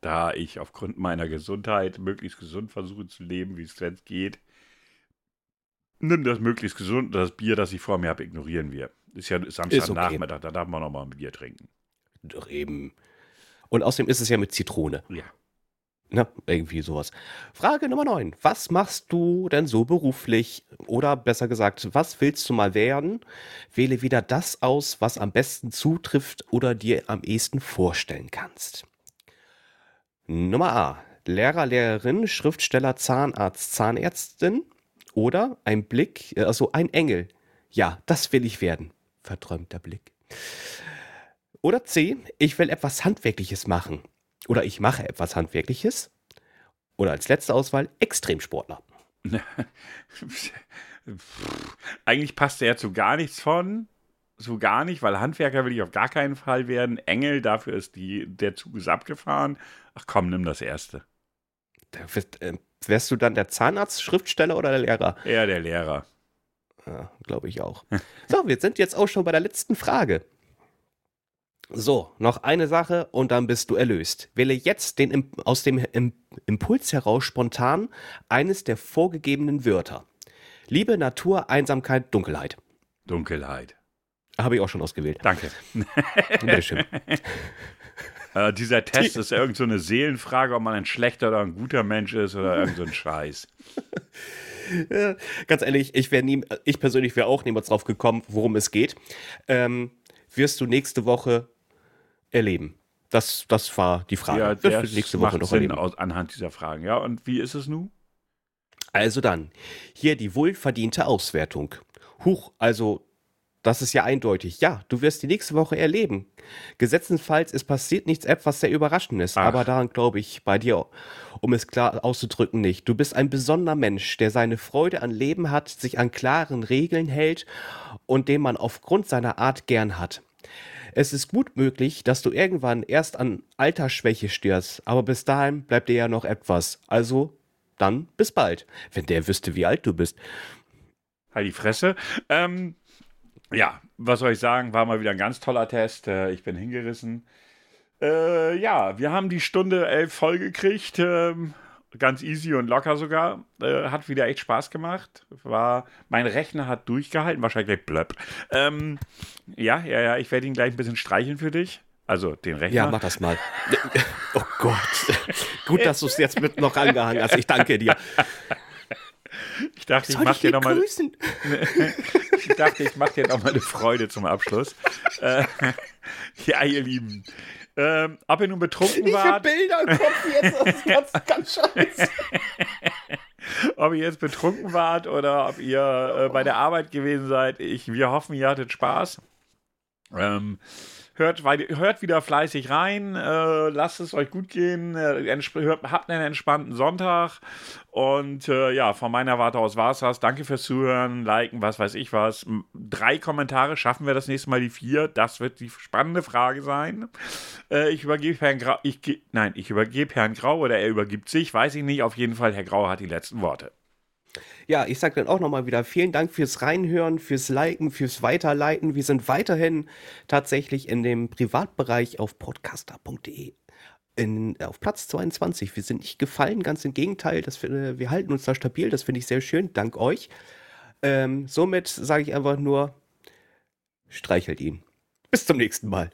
Da ich aufgrund meiner Gesundheit möglichst gesund versuche zu leben, wie es jetzt geht, nimm das möglichst gesund. Das Bier, das ich vor mir habe, ignorieren wir. Ist ja Samstagnachmittag, da darf man noch mal ein Bier trinken. Doch eben. Und außerdem ist es ja mit Zitrone. Ja. Na, irgendwie sowas. Frage Nummer 9. Was machst du denn so beruflich? Oder besser gesagt, was willst du mal werden? Wähle wieder das aus, was am besten zutrifft oder dir am ehesten vorstellen kannst. Nummer A. Lehrer, Lehrerin, Schriftsteller, Zahnarzt, Zahnärztin. Oder ein Blick, äh, also ein Engel. Ja, das will ich werden. Verträumter Blick. Oder C. Ich will etwas Handwerkliches machen. Oder ich mache etwas Handwerkliches. Oder als letzte Auswahl Extremsportler. (laughs) Eigentlich passt er zu gar nichts von. So gar nicht, weil Handwerker will ich auf gar keinen Fall werden. Engel, dafür ist die, der Zug ist abgefahren. Ach komm, nimm das erste. Da wirst, äh, wärst du dann der Zahnarzt, Schriftsteller oder der Lehrer? Er, der Lehrer. Ja, glaube ich auch. So, wir sind jetzt auch schon bei der letzten Frage. So, noch eine Sache und dann bist du erlöst. Wähle jetzt den aus dem Im Impuls heraus spontan eines der vorgegebenen Wörter. Liebe, Natur, Einsamkeit, Dunkelheit. Dunkelheit. Habe ich auch schon ausgewählt. Danke. (laughs) Bitteschön. (laughs) Äh, dieser Test ist irgend so eine Seelenfrage, ob man ein schlechter oder ein guter Mensch ist oder irgend so ein Scheiß. (laughs) Ganz ehrlich, ich, nie, ich persönlich wäre auch niemals drauf gekommen, worum es geht. Ähm, wirst du nächste Woche erleben? Das, das war die Frage. Ja, Wirst du das nächste Woche noch Sinn erleben. aus, anhand dieser Fragen. Ja, und wie ist es nun? Also dann, hier die wohlverdiente Auswertung. Huch, also das ist ja eindeutig. Ja, du wirst die nächste Woche erleben. Gesetzesfalls, es passiert nichts etwas sehr Überraschendes, Ach. aber daran glaube ich bei dir, um es klar auszudrücken, nicht. Du bist ein besonderer Mensch, der seine Freude an Leben hat, sich an klaren Regeln hält und den man aufgrund seiner Art gern hat. Es ist gut möglich, dass du irgendwann erst an Altersschwäche stirbst, aber bis dahin bleibt dir ja noch etwas. Also, dann bis bald. Wenn der wüsste, wie alt du bist. Halt die Fresse. Ähm, ja, was soll ich sagen? War mal wieder ein ganz toller Test. Äh, ich bin hingerissen. Äh, ja, wir haben die Stunde elf voll gekriegt. Ähm, ganz easy und locker sogar. Äh, hat wieder echt Spaß gemacht. War, mein Rechner hat durchgehalten. Wahrscheinlich gleich blöpp. Ähm, ja, ja, ja. Ich werde ihn gleich ein bisschen streicheln für dich. Also den Rechner. Ja, mach das mal. (laughs) Oh Gott. Gut, dass du es jetzt mit noch angehangen hast. Ich danke dir. Ich dachte, ich Soll mach ich dir nochmal. (laughs) ich dachte, ich mache dir noch mal eine Freude zum Abschluss. Äh, (laughs) ja, ihr Lieben. Ähm, ob ihr nun betrunken Ich wart, Bilder im Kopf jetzt, das ist ganz, (laughs) ganz scheiße. ob ihr jetzt betrunken wart oder ob ihr äh, bei der Arbeit gewesen seid, ich, wir hoffen, ihr hattet Spaß. Ähm, hört, hört wieder fleißig rein, äh, lasst es euch gut gehen, äh, habt einen entspannten Sonntag und äh, ja, von meiner Warte aus war's das. Danke fürs Zuhören, liken, was weiß ich was. Drei Kommentare, schaffen wir das nächste Mal die vier? Das wird die spannende Frage sein. Äh, ich übergebe Herrn Grau, ich, nein, ich übergebe Herrn Grau oder er übergibt sich, weiß ich nicht. Auf jeden Fall, Herr Grau hat die letzten Worte. Ja, ich sag dann auch nochmal wieder vielen Dank fürs Reinhören, fürs Liken, fürs Weiterleiten. Wir sind weiterhin tatsächlich in dem Privatbereich auf podcaster.de. In, auf Platz 22. Wir sind nicht gefallen, ganz im Gegenteil. Das, wir, wir halten uns da stabil, das finde ich sehr schön. Dank euch. Ähm, somit sage ich einfach nur, streichelt ihn. Bis zum nächsten Mal.